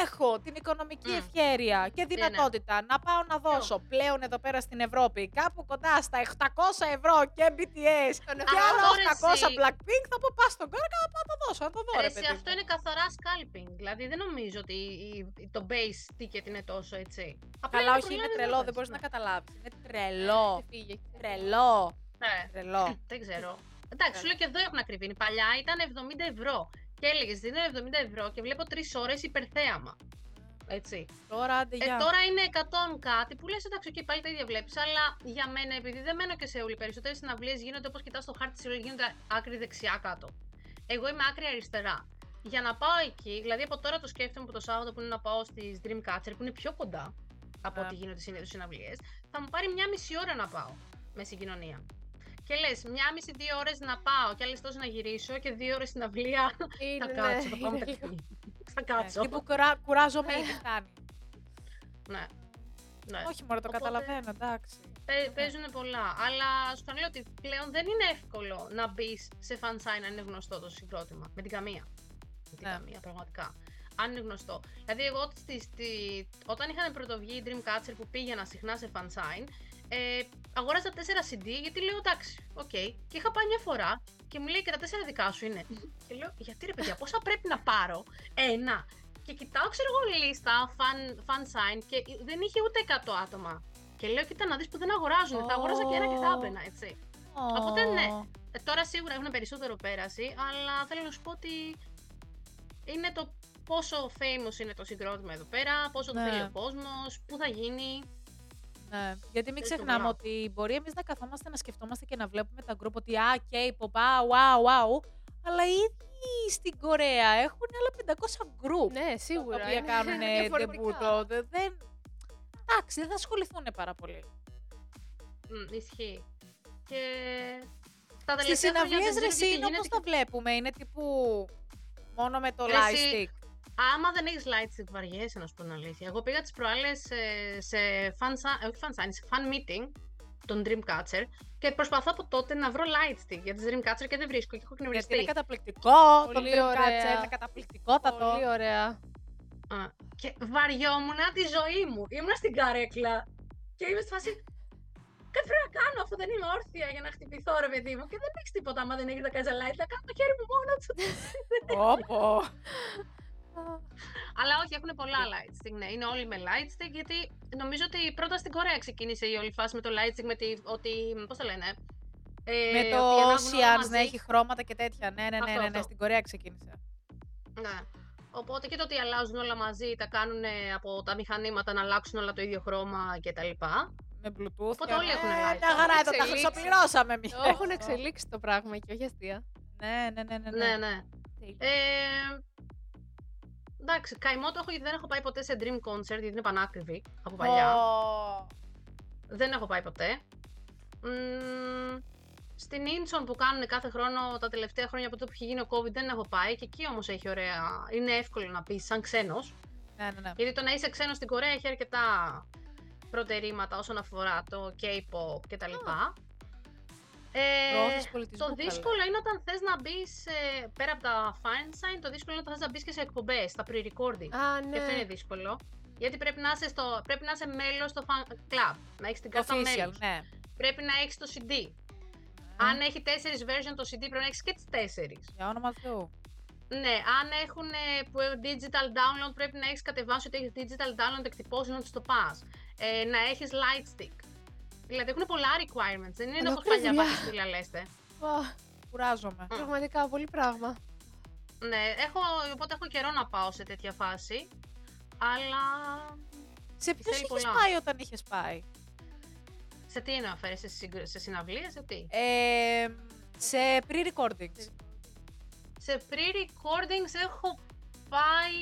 έχω την οικονομική Μμ. ευχέρεια και ναι. δυνατότητα να πάω να δώσω πλέον εδώ πέρα στην Ευρώπη κάπου κοντά στα 800 ευρώ και BTS Τον και έχω- άλλα Αυτό, ρε, 800 εσύ. Blackpink, θα πω πας στον κόρκα να πάω να το δώσω, να το δω Ρε, ρε εσύ, παιδί αυτό μου. είναι καθαρά scalping. Δηλαδή δεν νομίζω ότι η- η- το base ticket είναι τόσο έτσι. Απλά Καλά, όχι, είναι προλάβεις τρελό, να δεν μπορείς πας, να καταλάβεις. Είναι τρελό, Έφυγε. τρελό, Ναι. τρελό. Δεν ξέρω. Εντάξει, σου λέω και εδώ έχουν ακριβήνει. Παλιά ήταν 70 ευρώ. Και έλεγες δίνω 70 ευρώ και βλέπω 3 ώρες υπερθέαμα. Έτσι. Τώρα, άντε, Ε, γεια. τώρα είναι 100 κάτι που λες: Εντάξει, και πάλι τα ίδια βλέπεις. Αλλά για μένα, επειδή δεν μένω και σε όλοι, περισσότερες συναυλίες γίνονται όπως κοιτάς στο χάρτη της όλη, γίνονται άκρη δεξιά κάτω. Εγώ είμαι άκρη αριστερά. Για να πάω εκεί, δηλαδή από τώρα το σκέφτομαι που το Σάββατο που είναι να πάω στις Dreamcatcher που είναι πιο κοντά από Ναι. ό,τι γίνονται συνήθω συναυλίες, θα μου πάρει μια μισή ώρα να πάω με συγκοινωνία. Και λες, μια μισή-δύο ώρες να πάω και άλλες τόσες να γυρίσω και δύο ώρες στην αυλία. Είναι, θα ναι, κάτσω, θα πάω είναι μεταξύ. λίγο- Θα Ναι, κάτσω. Τύπου κουρα, κουράζομαι ήδη, φτάνει. Ναι. Ναι. Όχι, μωρέ, το Οπότε- καταλαβαίνω, εντάξει. Παίζουν πολλά. Αλλά σου το λέω ότι πλέον δεν είναι εύκολο να μπεις σε fan sign αν είναι γνωστό το συγκρότημα. Με την καμία. Με την Ναι. καμία, πραγματικά. Αν είναι γνωστό. Δηλαδή, εγώ στη, στη- όταν είχαν πρωτοβγεί η Dreamcatcher που πήγαινα συχνά σε fan sign, ε, αγόραζα 4 CD γιατί λέω εντάξει, οκ. Και είχα πάει μια φορά και μου λέει και τα 4 δικά σου είναι. και λέω, γιατί ρε παιδιά, πόσα πρέπει να πάρω; Ένα. Και κοιτάω, ξέρω εγώ, λίστα fan, fan sign και δεν είχε ούτε 100 άτομα. Και λέω, κοίτα να δεις που δεν αγοράζουν. Θα αγοράζα και ένα και θα Ω. έμπαινα, έτσι. Οπότε, ναι. Ε, τώρα σίγουρα έχουν περισσότερο πέραση, αλλά θέλω να σου πω ότι είναι το πόσο famous είναι το συγκρότημα εδώ πέρα, πόσο Ναι. το θέλει ο κόσμος, πού θα γίνει. Ναι. Γιατί μην Τέτοιο ξεχνάμε πράγμα. ότι μπορεί εμείς να καθόμαστε να σκεφτόμαστε και να βλέπουμε τα γκρουπ ότι Α, K-pop, α, wow, wow. Αλλά οι ίδιοι στην Κορέα έχουν άλλα 500 γκρουπ. Ναι, τα σίγουρα. οποία είναι κάνουν διαφορετικά. ντεμπούτο. Δε- Δεν... Εντάξει, δεν θα ασχοληθούν πάρα πολύ. Μ, ισχύει. Και τα Στις τελευταία χρόνια συναυλίες δεν ξέρω ρε τι είναι γίνεται όπως και- τα βλέπουμε. Είναι τύπου μόνο με το Ρε light εσύ, stick. Άμα δεν έχεις light stick, βαριέσαι να σου πω την αλήθεια. Εγώ πήγα τις προάλλες σε, σε fan, si- όχι fan sign, σε fan meeting των Dreamcatcher και προσπαθώ από τότε να βρω light stick για τις Dreamcatcher και δεν βρίσκω και έχω Γιατί κνευριστεί. είναι καταπληκτικό. Το Πολύ Dreamcatcher ωραία. είναι καταπληκτικότατο. Πολύ ωραία. Α, και βαριόμουν τη ζωή μου. Ήμουν στην καρέκλα και είμαι στη φάση. Κάτι πρέπει να κάνω αφού δεν είμαι όρθια για να χτυπηθώ, ρε παιδί μου. Και δεν έχει τίποτα άμα δεν έχει τα light. Θα κάνω το χέρι μου μόνος του. Όπο. Αλλά όχι, έχουν πολλά light stick. Ναι, είναι όλοι με light stick γιατί νομίζω ότι πρώτα στην Κορέα ξεκίνησε η όλη φάση με το light stick. Με τη, ότι. Πώς το λένε. Ε, Με ότι το ανάβουν όλα Oceans μαζί. να έχει χρώματα και τέτοια. Ναι, ναι, ναι, Αυτό, ναι, ναι, αυτό. στην Κορέα ξεκίνησε. Ναι. Οπότε και το ότι αλλάζουν όλα μαζί, τα κάνουν από τα μηχανήματα να αλλάξουν όλα το ίδιο χρώμα κτλ. Με Bluetooth. Οπότε και- όλοι έχουν Ε, light. Μια χαρά εδώ, τα Εξελίξεις. χρυσοπληρώσαμε εμείς. Το έχουν εξελίξει το πράγμα και όχι αστεία. Ναι, ναι, ναι, ναι. Ναι, ναι. Ε, εντάξει, καημό το έχω γιατί δεν έχω πάει ποτέ σε Dream Concert γιατί είναι πανάκριβη από παλιά. Ω, Δεν έχω πάει ποτέ. Μ, στην Incheon που κάνουν κάθε χρόνο τα τελευταία χρόνια από τότε που έχει γίνει ο COVID δεν έχω πάει και εκεί όμως έχει ωραία, είναι εύκολο να πεις σαν ξένος. Ναι, ναι, ναι. Γιατί το να είσαι ξένος στην Κορέα έχει αρκετά προτερήματα όσον αφορά το K-pop κτλ. Ε, Προώθηση πολιτισμού, το καλά. δύσκολο είναι όταν θες να μπεις πέρα από τα fine sign, το δύσκολο είναι όταν θες να μπεις και σε εκπομπές, στα pre-recording. Α, Και αυτό είναι ναι. δύσκολο. Γιατί πρέπει να είσαι, στο, πρέπει να είσαι μέλος στο fan club, να έχεις την κάρτα Official, μέλους. ναι. Πρέπει να έχεις το CD. Αν έχει τέσσερις version το CD πρέπει να έχεις και τις τέσσερις. Για όνομα Θεού. Ναι, αν έχουν ε, που, ε, digital download πρέπει να έχεις κατεβάσει ότι έχεις digital download εκτυπώσεις να τους το πας. Ε, να έχεις light stick. Δηλαδή έχουν πολλά requirements. Δεν είναι όπως παλιά Ολόκληρη πάλι στήλα λέστε. Ω, Κουράζομαι. Πραγματικά, πολύ πράγμα. Ναι, έχω, οπότε έχω καιρό να πάω σε τέτοια φάση. Αλλά Σε ποιους Θέλει είχες πολλά. πάει όταν είχες πάει; σε τι αναφέρεσαι, σε, συγκ- σε συναυλίες, σε τι; Ε, σε pre-recordings. Σε pre-recordings έχω πάει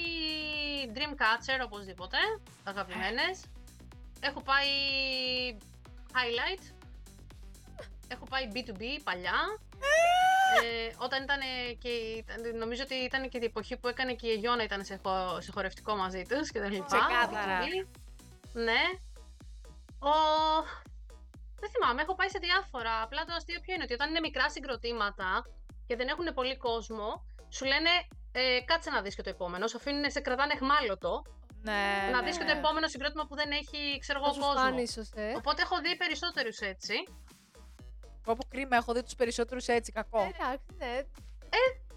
Dreamcatcher οπωσδήποτε, αγαπημένες. Έχω πάει Highlight. Έχω πάει B2B παλιά. Ε, όταν ήταν και. ήταν- Νομίζω ότι ήταν και η εποχή που έκανε και η Γιώνα ήταν σε, χο- σε χορευτικό μαζί τους και τα λοιπά. Ξεκάθαρα. B2B. Ναι. Ο... Δεν θυμάμαι, έχω πάει σε διάφορα. Απλά το αστείο ποιο είναι ότι όταν είναι μικρά συγκροτήματα και δεν έχουν πολύ κόσμο, σου λένε ε, κάτσε να δεις και το επόμενο. Σου αφήνουν, σε κρατάνε εχμάλωτο. Ναι, να ναι. δεις και το επόμενο συγκρότημα που δεν έχει, ξέρω εγώ, Θα σου κόσμο. φάνει ίσως, ε. Οπότε έχω δει περισσότερους έτσι. Όπου κρίμα, έχω δει τους περισσότερους έτσι, κακό. Εντάξει, ναι.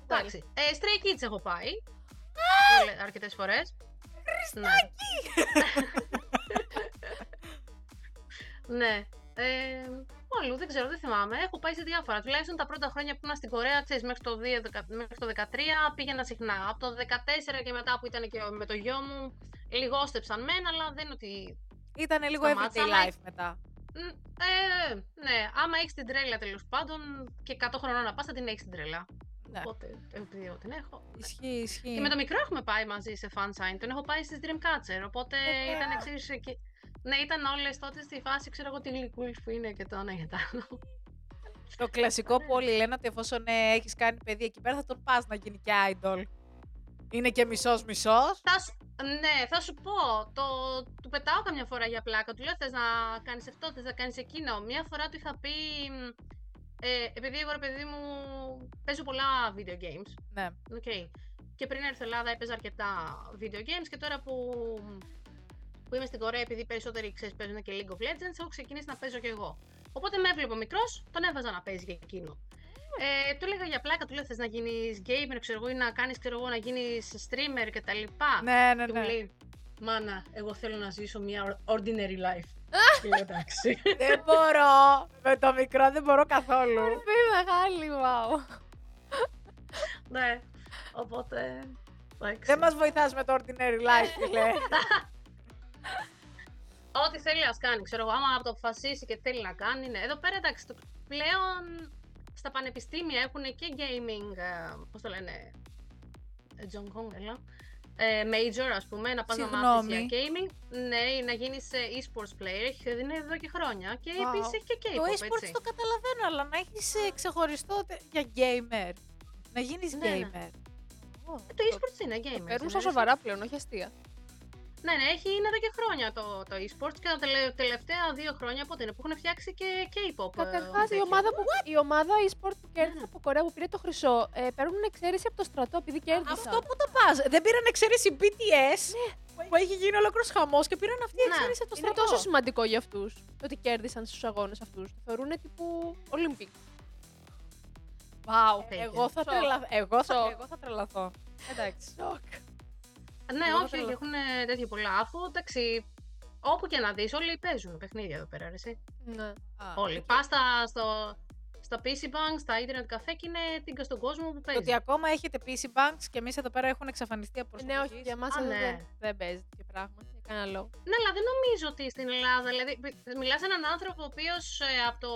Εντάξει. Ε, Stray Kids έχω πάει. Αρκετές φορές. Ναι. ναι. Ε, Όλου, δεν ξέρω, δεν θυμάμαι. Έχω πάει σε διάφορα. Τουλάχιστον τα πρώτα χρόνια που ήμουν στην Κορέα, ξέρεις, μέχρι, το 2, μέχρι το 13 πήγαινα συχνά. Από το 14 και μετά που ήταν και με το γιο μου, λιγόστεψαν μεν, αλλά δεν είναι ότι. Ήτανε λίγο Σταμάτησα, everyday αλλά- life μετά. Μ, Ε, ναι, άμα έχεις την τρέλα τέλος πάντων και 100 χρονών να πας, θα την έχεις την τρέλα. Ναι. Οπότε, επειδή εγώ την έχω. ναι. Ισχύει, ισχύει. Και με το μικρό έχουμε πάει μαζί σε fansign. Τον έχω πάει στις Dreamcatcher. Οπότε Ε, ήταν εξή. Και... Ναι, ήταν όλες τότε στη φάση, ξέρω εγώ, τι γλυκούλη που είναι και το ένα και το άλλο. Το κλασικό που όλοι λένε ότι εφόσον ε, έχεις κάνει παιδί εκεί πέρα θα τον πας να γίνει και idol. Είναι και μισός μισός. Θα σου- Ναι, θα σου πω. Το... Του πετάω καμιά φορά για πλάκα. Του λέω: Θες να κάνεις αυτό, θες να κάνεις εκείνο. Μία φορά του είχα πει. μ, Ε, επειδή εγώ ρε παιδί μου παίζω πολλά video games. Ναι. Okay. Και πριν έρθω Ελλάδα έπαιζα αρκετά video games και τώρα που, που είμαι στην Κορέα, επειδή περισσότεροι ξέρεις παίζουν και League of Legends, έχω ξεκινήσει να παίζω και εγώ. Οπότε με έβλεπε μικρός, τον έβαζα να παίζει για εκείνο. Ε, του έλεγα για πλάκα, του λέω θες να γίνεις gamer, ξέρω εγώ, ή να κάνεις, ξέρω εγώ, να γίνεις streamer και τα λοιπά. Ναι, ναι, Και μου ναι. λέει, μάνα, εγώ θέλω να ζήσω μια ordinary life. Και λέω, εντάξει. δεν μπορώ. Με το μικρό δεν μπορώ καθόλου. Μορφή μεγάλη, wow. ναι, οπότε, εντάξει. δεν μας βοηθάς με το ordinary life, φίλε. Ό,τι θέλει να κάνει, ξέρω εγώ, άμα το αποφασίσει και θέλει να κάνει, ναι. Εδώ πέρα, εντάξει, το, πλέον στα πανεπιστήμια έχουν και gaming, ε, πώς το λένε, ε, John Kong, έλα, ε, major, ας πούμε, να πας να μάθεις για Συγγνώμη. gaming. Ναι, να γίνεις ε, e-sports player, έχει είναι εδώ και χρόνια. Και Wow. επίσης έχει και το K-pop, e-sports έτσι. το καταλαβαίνω, αλλά να έχεις ε, ξεχωριστό τε- για gamer. Να γίνεις Ναι, ναι. gamer. Ε, το e-sports είναι gaming. Το παίρνουν είναι, στα ρε, σοβαρά πλέον, όχι αστεία. Ναι, ναι, έχει, είναι εδώ και χρόνια το, το e-sports και τα τελε- τελευταία δύο χρόνια πότε είναι που έχουν φτιάξει και K-pop. ε, Καταρχάς, η τέτοιο. ομάδα, που, η ομάδα e-sport που κέρδισε από Κορέα που πήρε το χρυσό, ε, παίρνουν εξαίρεση από το στρατό επειδή κέρδισαν. Αυτό που το πας. Δεν πήραν εξαίρεση BTS που έχει γίνει ολόκληρος χαμός και πήραν αυτή η Ναι. εξαίρεση από το Είναι στρατό. τόσο σημαντικό για αυτούς ότι κέρδισαν στους αγώνες αυτούς. Το θεωρούν τύπου Olympic. Wow, Take εγώ it. θα, Σοκ. τρελα... εγώ, θα... Σοκ. εγώ θα τρελαθώ. Εντάξει. Ναι, Εγώ θα όχι, τρελαθώ. έχουν τέτοια πολλά. Αφού εντάξει, όπου και να δεις, όλοι παίζουν παιχνίδια εδώ πέρα, ρε, εσύ. Ναι. Α, Όλοι. Πας στο, στα PC Bank, στα Internet Cafe και είναι τίγκα στον κόσμο που Το παίζει. ότι ακόμα έχετε PC banks και εμείς εδώ πέρα έχουν εξαφανιστεί από Ναι, όχι, για εμάς Α, ναι. δεν, δεν παίζει τέτοιο πράγμα. Για κανένα λόγο. Ναι, αλλά δεν νομίζω ότι στην Ελλάδα. Δηλαδή, μιλάς σε έναν άνθρωπο ο οποίος από το.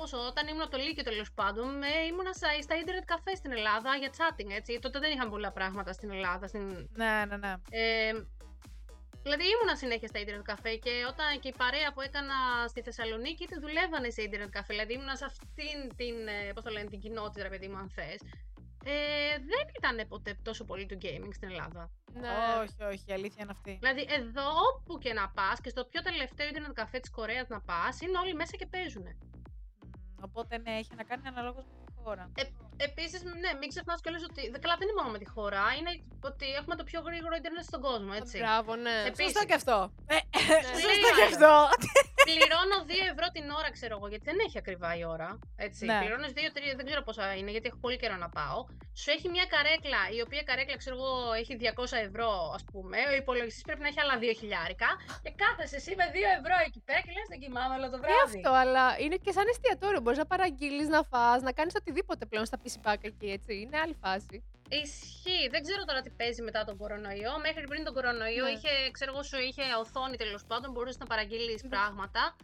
Πόσο, όταν ήμουν από το Λύκειο τέλος πάντων, ε, ήμουνα στα, στα Internet Cafe στην Ελλάδα για chatting, έτσι. Τότε δεν είχαν πολλά πράγματα στην Ελλάδα. Στην, Ναι, ναι, ναι. Ε, δηλαδή ήμουνα συνέχεια στα ίντερνετ καφέ και όταν και η παρέα που έκανα στη Θεσσαλονίκη τη δουλεύανε σε ίντερνετ καφέ. Δηλαδή ήμουνα σε αυτήν την, ε, πώς το λένε, την κοινότητα, ρε παιδί μου, αν θες. Ε, δεν ήταν ποτέ τόσο πολύ το gaming στην Ελλάδα. Ναι. Όχι, όχι, η αλήθεια είναι αυτή. Δηλαδή εδώ όπου και να πας και στο πιο τελευταίο ίντερνετ καφέ της Κορέας να πας, είναι όλοι μέσα και παίζουν. Μμ, Οπότε ναι, έχει να κάνει αναλόγως με τη χώρα. Επίσης, ναι, μην ξεχνάς κιόλας ότι. δε- Καλά, δεν είναι μόνο με τη χώρα, είναι ότι έχουμε το πιο γρήγορο ίντερνετ στον κόσμο, έτσι. Μπράβο, ναι. Επίσης. Σωστό και αυτό. Ε, Σου λέει Σωστό ο και άλλος. αυτό. Πληρώνω 2 ευρώ την ώρα, ξέρω εγώ, γιατί δεν έχει ακριβά η ώρα. Έτσι. Ναι. Πληρώνεις 2-3, δεν ξέρω πόσα είναι, γιατί έχω πολύ καιρό να πάω. Σου έχει μια καρέκλα, η οποία καρέκλα, ξέρω εγώ, έχει 200 ευρώ, ας πούμε. Ο υπολογιστής πρέπει να έχει άλλα 2 χιλιάρικα. Και κάθεσαι εσύ με 2 ευρώ εκεί πέρα και λες: Δεν κοιμάμαι όλο το Ε, βράδυ. αυτό, αλλά είναι και σαν εστιατόριο. Μπορείς να παραγγείλεις, να φας, να κάνεις οτιδήποτε πλέον στα PC pack εκεί, έτσι. Είναι άλλη φάση. Ισχύει. Δεν ξέρω τώρα τι παίζει μετά τον κορονοϊό. Μέχρι πριν τον κορονοϊό Ναι. είχε, ξέρω εγώ, σου είχε οθόνη τέλος πάντων, μπορούσες να παραγγείλεις Ναι. πράγματα.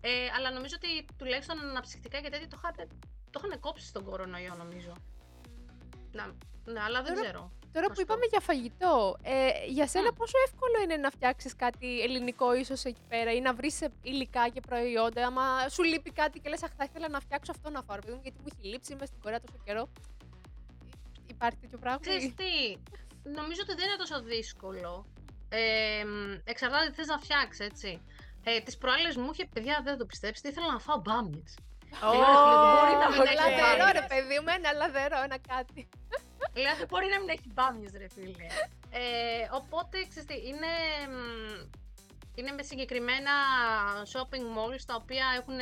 Ε, αλλά νομίζω ότι τουλάχιστον αναψυκτικά και τέτοια το, είχατε, το είχαν κόψει στον κορονοϊό, νομίζω. Να, ναι, αλλά δεν Τώρα- ξέρω. Τώρα Να που σου πω. είπαμε για φαγητό, ε, για σένα Μμ. πόσο εύκολο είναι να φτιάξεις κάτι ελληνικό ίσως εκεί πέρα ή να βρεις ε, υλικά και προϊόντα, άμα σου λείπει κάτι και λες αχ θα ήθελα να φτιάξω αυτό να φάω, ρε παιδί μου, γιατί μου έχει λείψει, είμαι στην Κορέα τόσο καιρό. Υπάρχει τέτοιο πράγμα. Ξέρεις ή- τι, νομίζω ότι δεν είναι τόσο δύσκολο. Ε, μ, εξαρτάται τι θες να φτιάξεις, έτσι. Ε, τις προάλλες μου είχε, παιδιά, δεν θα το πιστέψετε, ήθελα να φάω μπάμιες. μπορεί να μην Ω, έχει Λαδερό μπάμιες. ρε παιδί μου, ένα λαδερό, ένα κάτι. Δηλαδή μπορεί να μην έχει μπάμιες ρε φίλε. Ε, οπότε, ξέρεις τι, είναι, μ, είναι με συγκεκριμένα shopping malls τα οποία έχουν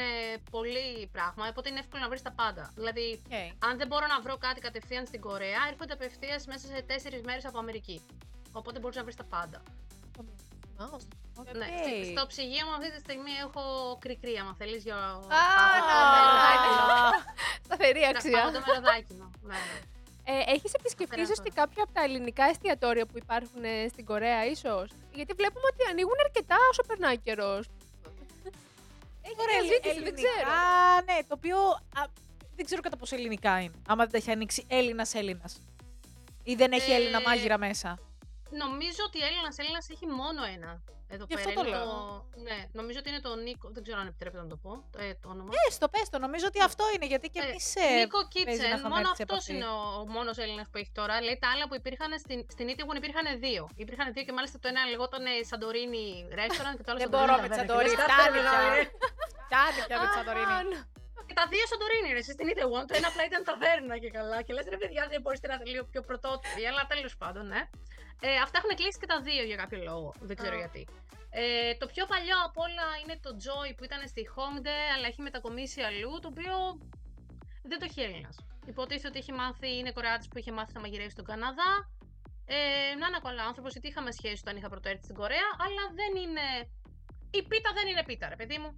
πολύ πράγμα, οπότε είναι εύκολο να βρεις τα πάντα. Δηλαδή, Οκ. αν δεν μπορώ να βρω κάτι κατευθείαν στην Κορέα, έρχονται απευθείας μέσα σε τέσσερις μέρες από Αμερική. Οπότε μπορείς να βρεις τα πάντα. Ναι, Οκ. στη- στο ψυγείο μου αυτή τη στιγμή έχω κρικρί, άμα θέλεις για. Α, Α, Σταθερή αξία. το μεροδάκι μου. Ναι, ναι. Ε, έχεις επισκεφτεί Περάσω. ίσως και κάποια από τα ελληνικά εστιατόρια που υπάρχουν ε, στην Κορέα ίσως; Γιατί βλέπουμε ότι ανοίγουν αρκετά όσο περνάει ο καιρός. Έχει Ωραία, μια ελλη- ζήτηση, δεν ξέρω. ελληνικά, ναι, το οποίο α, δεν ξέρω κατά πόσο ελληνικά είναι. Άμα δεν τα έχει ανοίξει Έλληνας Έλληνας. Ή δεν έχει Ε, Έλληνα μάγειρα μέσα. Νομίζω ότι Έλληνας Έλληνας έχει μόνο ένα. Εδώ Γι' πέρα. αυτό το Είναι λέω. Ναι, νομίζω ότι είναι το Νίκο. Δεν ξέρω αν επιτρέπεται να το πω. Ε, το όνομα. Πες το, πες το. Νομίζω ότι αυτό είναι γιατί και Ε, εμείς. Νίκο παίζει να Kitchen, είχαμε μόνο έρθει σε αυτός επαφή. είναι ο, ο μόνος Έλληνας που έχει τώρα. Λέει τα άλλα που υπήρχαν στην, στην Ήτυγουν υπήρχαν δύο. Υπήρχαν δύο και μάλιστα το ένα λεγόταν Σαντορίνη Restaurant και το άλλο Δεν μπορώ με Σαντορίνη τη Ταβέρνα. Σαντορίνη. Λες, Φτάνει «Κάτσε, ρε, πια. μεγάλε». Φτάνει πια με τη Σαντορίνη. Α, Και τα δύο Σαντορίνη, ρε, εσύ στην Ήτυγουν. Το ένα απλά ήταν ταβέρνα και καλά. Και λες, ρε παιδιά, δεν μπορείς να είσαι λίγο πιο πρωτότυπη. Αλλά τέλος πάντων, ναι. Ε, αυτά έχουν κλείσει και τα δύο για κάποιο λόγο. Δεν ξέρω Α. γιατί. Ε, το πιο παλιό απ' όλα είναι το Joy που ήταν στη Hongdae, αλλά έχει μετακομίσει αλλού, το οποίο δεν το έχει Έλληνας. Υποτίθεται ότι έχει μάθει, είναι Κορεάτης που είχε μάθει να μαγειρεύει στον Καναδά. Ε, να είναι καλά άνθρωπος, γιατί είχαμε σχέση όταν είχα πρωτοέρθει στην Κορέα, αλλά δεν είναι. Η πίτα δεν είναι πίτα, ρε παιδί μου.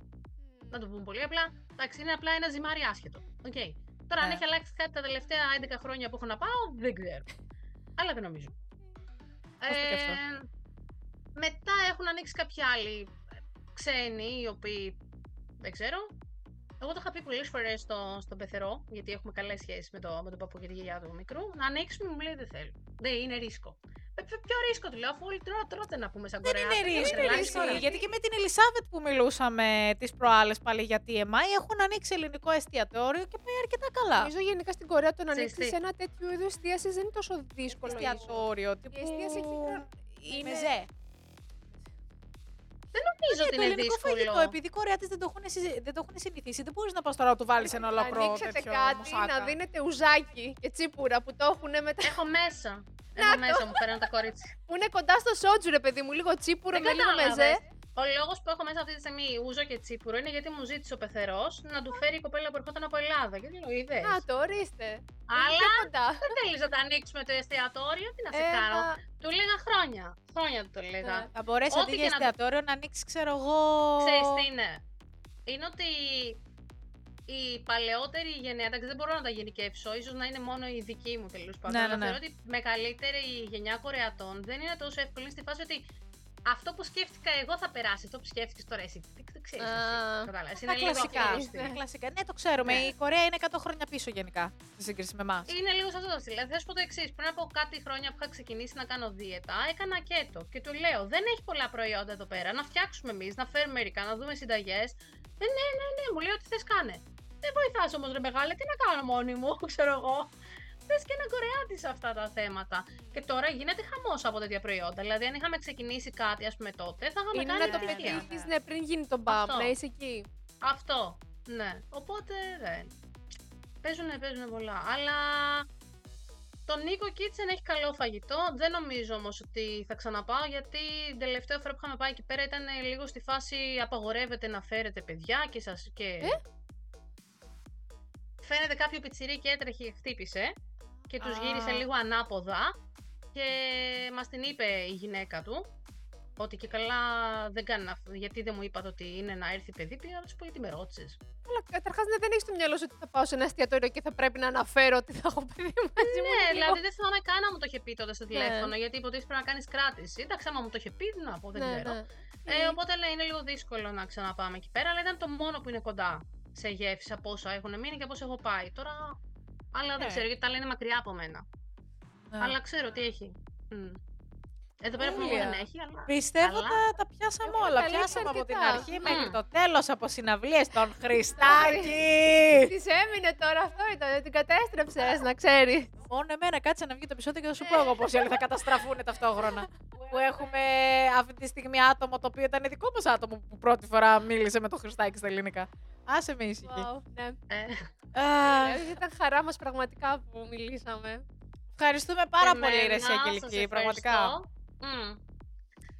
Να το πούμε πολύ απλά. Εντάξει, είναι απλά ένα ζυμάρι άσχετο. Okay. Τώρα, αν Ναι. έχει αλλάξει κάτι τα τελευταία 11 χρόνια που έχω να πάω, δεν ξέρω. Αλλά δεν νομίζω. Ε, μετά έχουν ανοίξει κάποιοι άλλοι ε, ξένοι, οι οποίοι δεν ξέρω. Εγώ το είχα πει πολλές φορές στο, στον πεθερό, γιατί έχουμε καλές σχέσεις με, το, με τον παππού και τη γιαγιά του μικρού. Να ανοίξουμε, μου λέει δεν θέλω. Δεν είναι ρίσκο. Ε, ποιο- ποιο ρίσκο του λέω, αφού όλοι τρώτε, τρώτε να πούμε σαν Δεν Κορεάτες, είναι δεν ρίσκο. τρελάνεις ρίσκο, τώρα. Γιατί και με την Ελισάβετ που μιλούσαμε τις προάλλες πάλι για TMI έχουν ανοίξει ελληνικό εστιατόριο και πάει αρκετά καλά. Νομίζω γενικά στην Κορέα το να Ξέρεις ανοίξει τι. ένα τέτοιο είδος εστίασης δεν είναι τόσο δύσκολο. ίσως. Εστιατόριο. Η Τύπου... εστίαση εκεί πέρα είναι. Μεζέ. Δεν νομίζω Ναι, ότι το είναι ελληνικό δύσκολο. φαγητό, επειδή οι Κορεάτες δεν, το έχουν συζη- δεν το έχουν συνηθίσει, δεν μπορείς να πας τώρα να του βάλεις ένα Να ολόκληρο ανοίξετε τέτοιο κάτι, μουσάκα. να δίνετε ουζάκι και τσίπουρα που το έχουν μετά. Έχω μέσα. Έχω μέσα μου, φέρνω τα κορίτσια. που είναι κοντά στο σότζου, ρε παιδί μου, λίγο τσίπουρο Δεν με λίγο κατάλαβες. μεζέ. Ο λόγος που έχω μέσα αυτή τη στιγμή ούζο και τσίπουρο είναι γιατί μου ζήτησε ο πεθερός να του φέρει η κοπέλα που ερχόταν από Ελλάδα. Και του λέω, είδες; Α, το ορίστε. Αλλά Είναι πιο κοντά. δεν θέλεις να τα ανοίξουμε το εστιατόριο, τι να σε Ε, κάνω; μα- Του λέγα χρόνια. Χρόνια του το λέγα. Ναι. Θα μπορέσει Ό,τι αντί και για να το- εστιατόριο να ανοίξει, ξέρω εγώ. Ξέρεις τι είναι; Είναι ότι η παλαιότερη γενιά, εντάξει δεν μπορώ να τα γενικεύσω, ίσως να είναι μόνο η δική μου τέλος πάντων. Ναι, αλλά ναι, ναι. θεωρώ ότι μεγαλύτερη γενιά Κορεατών δεν είναι τόσο εύκολη στη φάση ότι αυτό που σκέφτηκα εγώ θα περάσει, αυτό που σκέφτηκες τώρα εσύ. Δεν, δεν ξέρεις Α, εσύ. Κατάλαβες. Τα Είναι λίγο κλασικά. αυτό το στυλ. Τα κλασικά. Ναι, το ξέρουμε. Ναι. Η Κορέα είναι 100 χρόνια πίσω γενικά σε σύγκριση με εμάς. Είναι λίγο σε αυτός το στυλ. Δηλαδή, θα σου πω το εξής. Πριν από κάτι χρόνια που είχα ξεκινήσει να κάνω δίαιτα, έκανα κέτο. Και του λέω: Δεν έχει πολλά προϊόντα εδώ πέρα. Να φτιάξουμε εμείς, να φέρουμε μερικά, να δούμε συνταγές. Ε, ναι, ναι, ναι, μου λέει: Ό,τι θες κάνε. Δεν βοηθάς όμως, ρε μεγάλε, τι να κάνω μόνη μου, ξέρω εγώ. Θες και ένα κορεάτη σε αυτά τα θέματα. Και τώρα γίνεται χαμός από τέτοια προϊόντα. Δηλαδή, αν είχαμε ξεκινήσει κάτι, ας πούμε τότε, θα είχαμε Είναι κάνει να το επιτυχία. πετύχεις ναι, πριν γίνει το μπαμ, Αυτό. να είσαι εκεί. Αυτό. Ναι. Οπότε δεν. Παίζουνε, παίζουνε πολλά. Αλλά το Nico Kitchen έχει καλό φαγητό. Δεν νομίζω όμως ότι θα ξαναπάω γιατί την τελευταία φορά που είχαμε πάει εκεί πέρα ήταν λίγο στη φάση απαγορεύεται να φέρετε παιδιά και σας και... Ε; Φαίνεται κάποιο πιτσιρί και έτρεχε και χτύπησε και τους Α. γύρισε λίγο ανάποδα και μας την είπε η γυναίκα του Ότι και καλά δεν κάνει να... Γιατί δεν μου είπατε ότι είναι να έρθει παιδί, πήγα να σου πω γιατί με ρώτησες. Αλλά καταρχάς δεν έχεις στο μυαλό σου ότι θα πάω σε ένα εστιατόριο και θα πρέπει να αναφέρω ότι θα έχω παιδί μαζί μου. Ναι, και δηλαδή λίγο. δεν θυμάμαι καν να μου το είχε πει τότε στο Ναι. τηλέφωνο, γιατί υποτίθεται πρέπει να κάνεις κράτηση. Εντάξει, άμα μου το είχε πει, τι να πω, δεν Ναι, ξέρω. ναι. Ε, οπότε λέει είναι λίγο δύσκολο να ξαναπάμε εκεί πέρα, αλλά ήταν το μόνο που είναι κοντά σε γεύση από όσα έχουν μείνει και από όσα έχω πάει. Τώρα, αλλά δεν Ναι. ξέρω, γιατί τα λένε μακριά από μένα. Ναι. Αλλά ξέρω τι έχει. Μμ. Εδώ πέρα που Τέλεια. δεν έχει, αλλά. Πιστεύω Αλλά- τα, τα πιάσαμε Έχουμε όλα. καλύψει Πιάσαμε από την αρκετά. αρχή Μμ. μέχρι το τέλος από συναυλίες των Χριστάκη. Της έμεινε τώρα αυτό ήταν. Την κατέστρεψες, να ξέρεις. Μόνο εμένα κάτσε να βγει το επεισόδιο και θα σου πω εγώ πόσοι άλλοι θα καταστραφούν ταυτόχρονα. που έχουμε αυτή τη στιγμή άτομο το οποίο ήταν δικό μας άτομο που πρώτη φορά μίλησε με το Χριστάκη στα ελληνικά. Άσε με ήσυχη. Wow, ναι. Ε, Αχ, Δηλαδή, ήταν χαρά μας πραγματικά που μιλήσαμε. Ευχαριστούμε πάρα και πολύ, ρε εμένα, σας Αγγελική, πραγματικά. Ευχαριστώ. Μμ.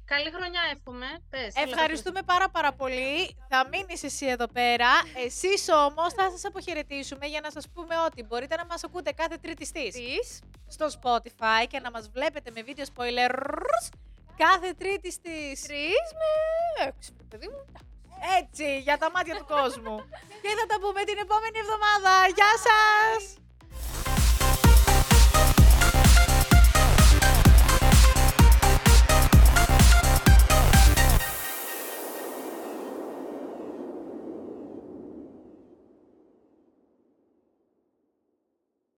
Καλή χρονιά εύχομαι. Πες, έλα, Ευχαριστούμε πάρα πάρα πολύ. Θα μείνεις εσύ εδώ πέρα. Εσείς όμως θα σας αποχαιρετήσουμε για να σας πούμε ότι μπορείτε να μας ακούτε κάθε τρίτη στις Τις. στο Spotify και να μας βλέπετε με βίντεο spoilers κάθε τρίτη στις Τρεις με έξι, παιδί μου. Έτσι, για τα μάτια του κόσμου. και θα τα πούμε την επόμενη εβδομάδα. Γεια σας!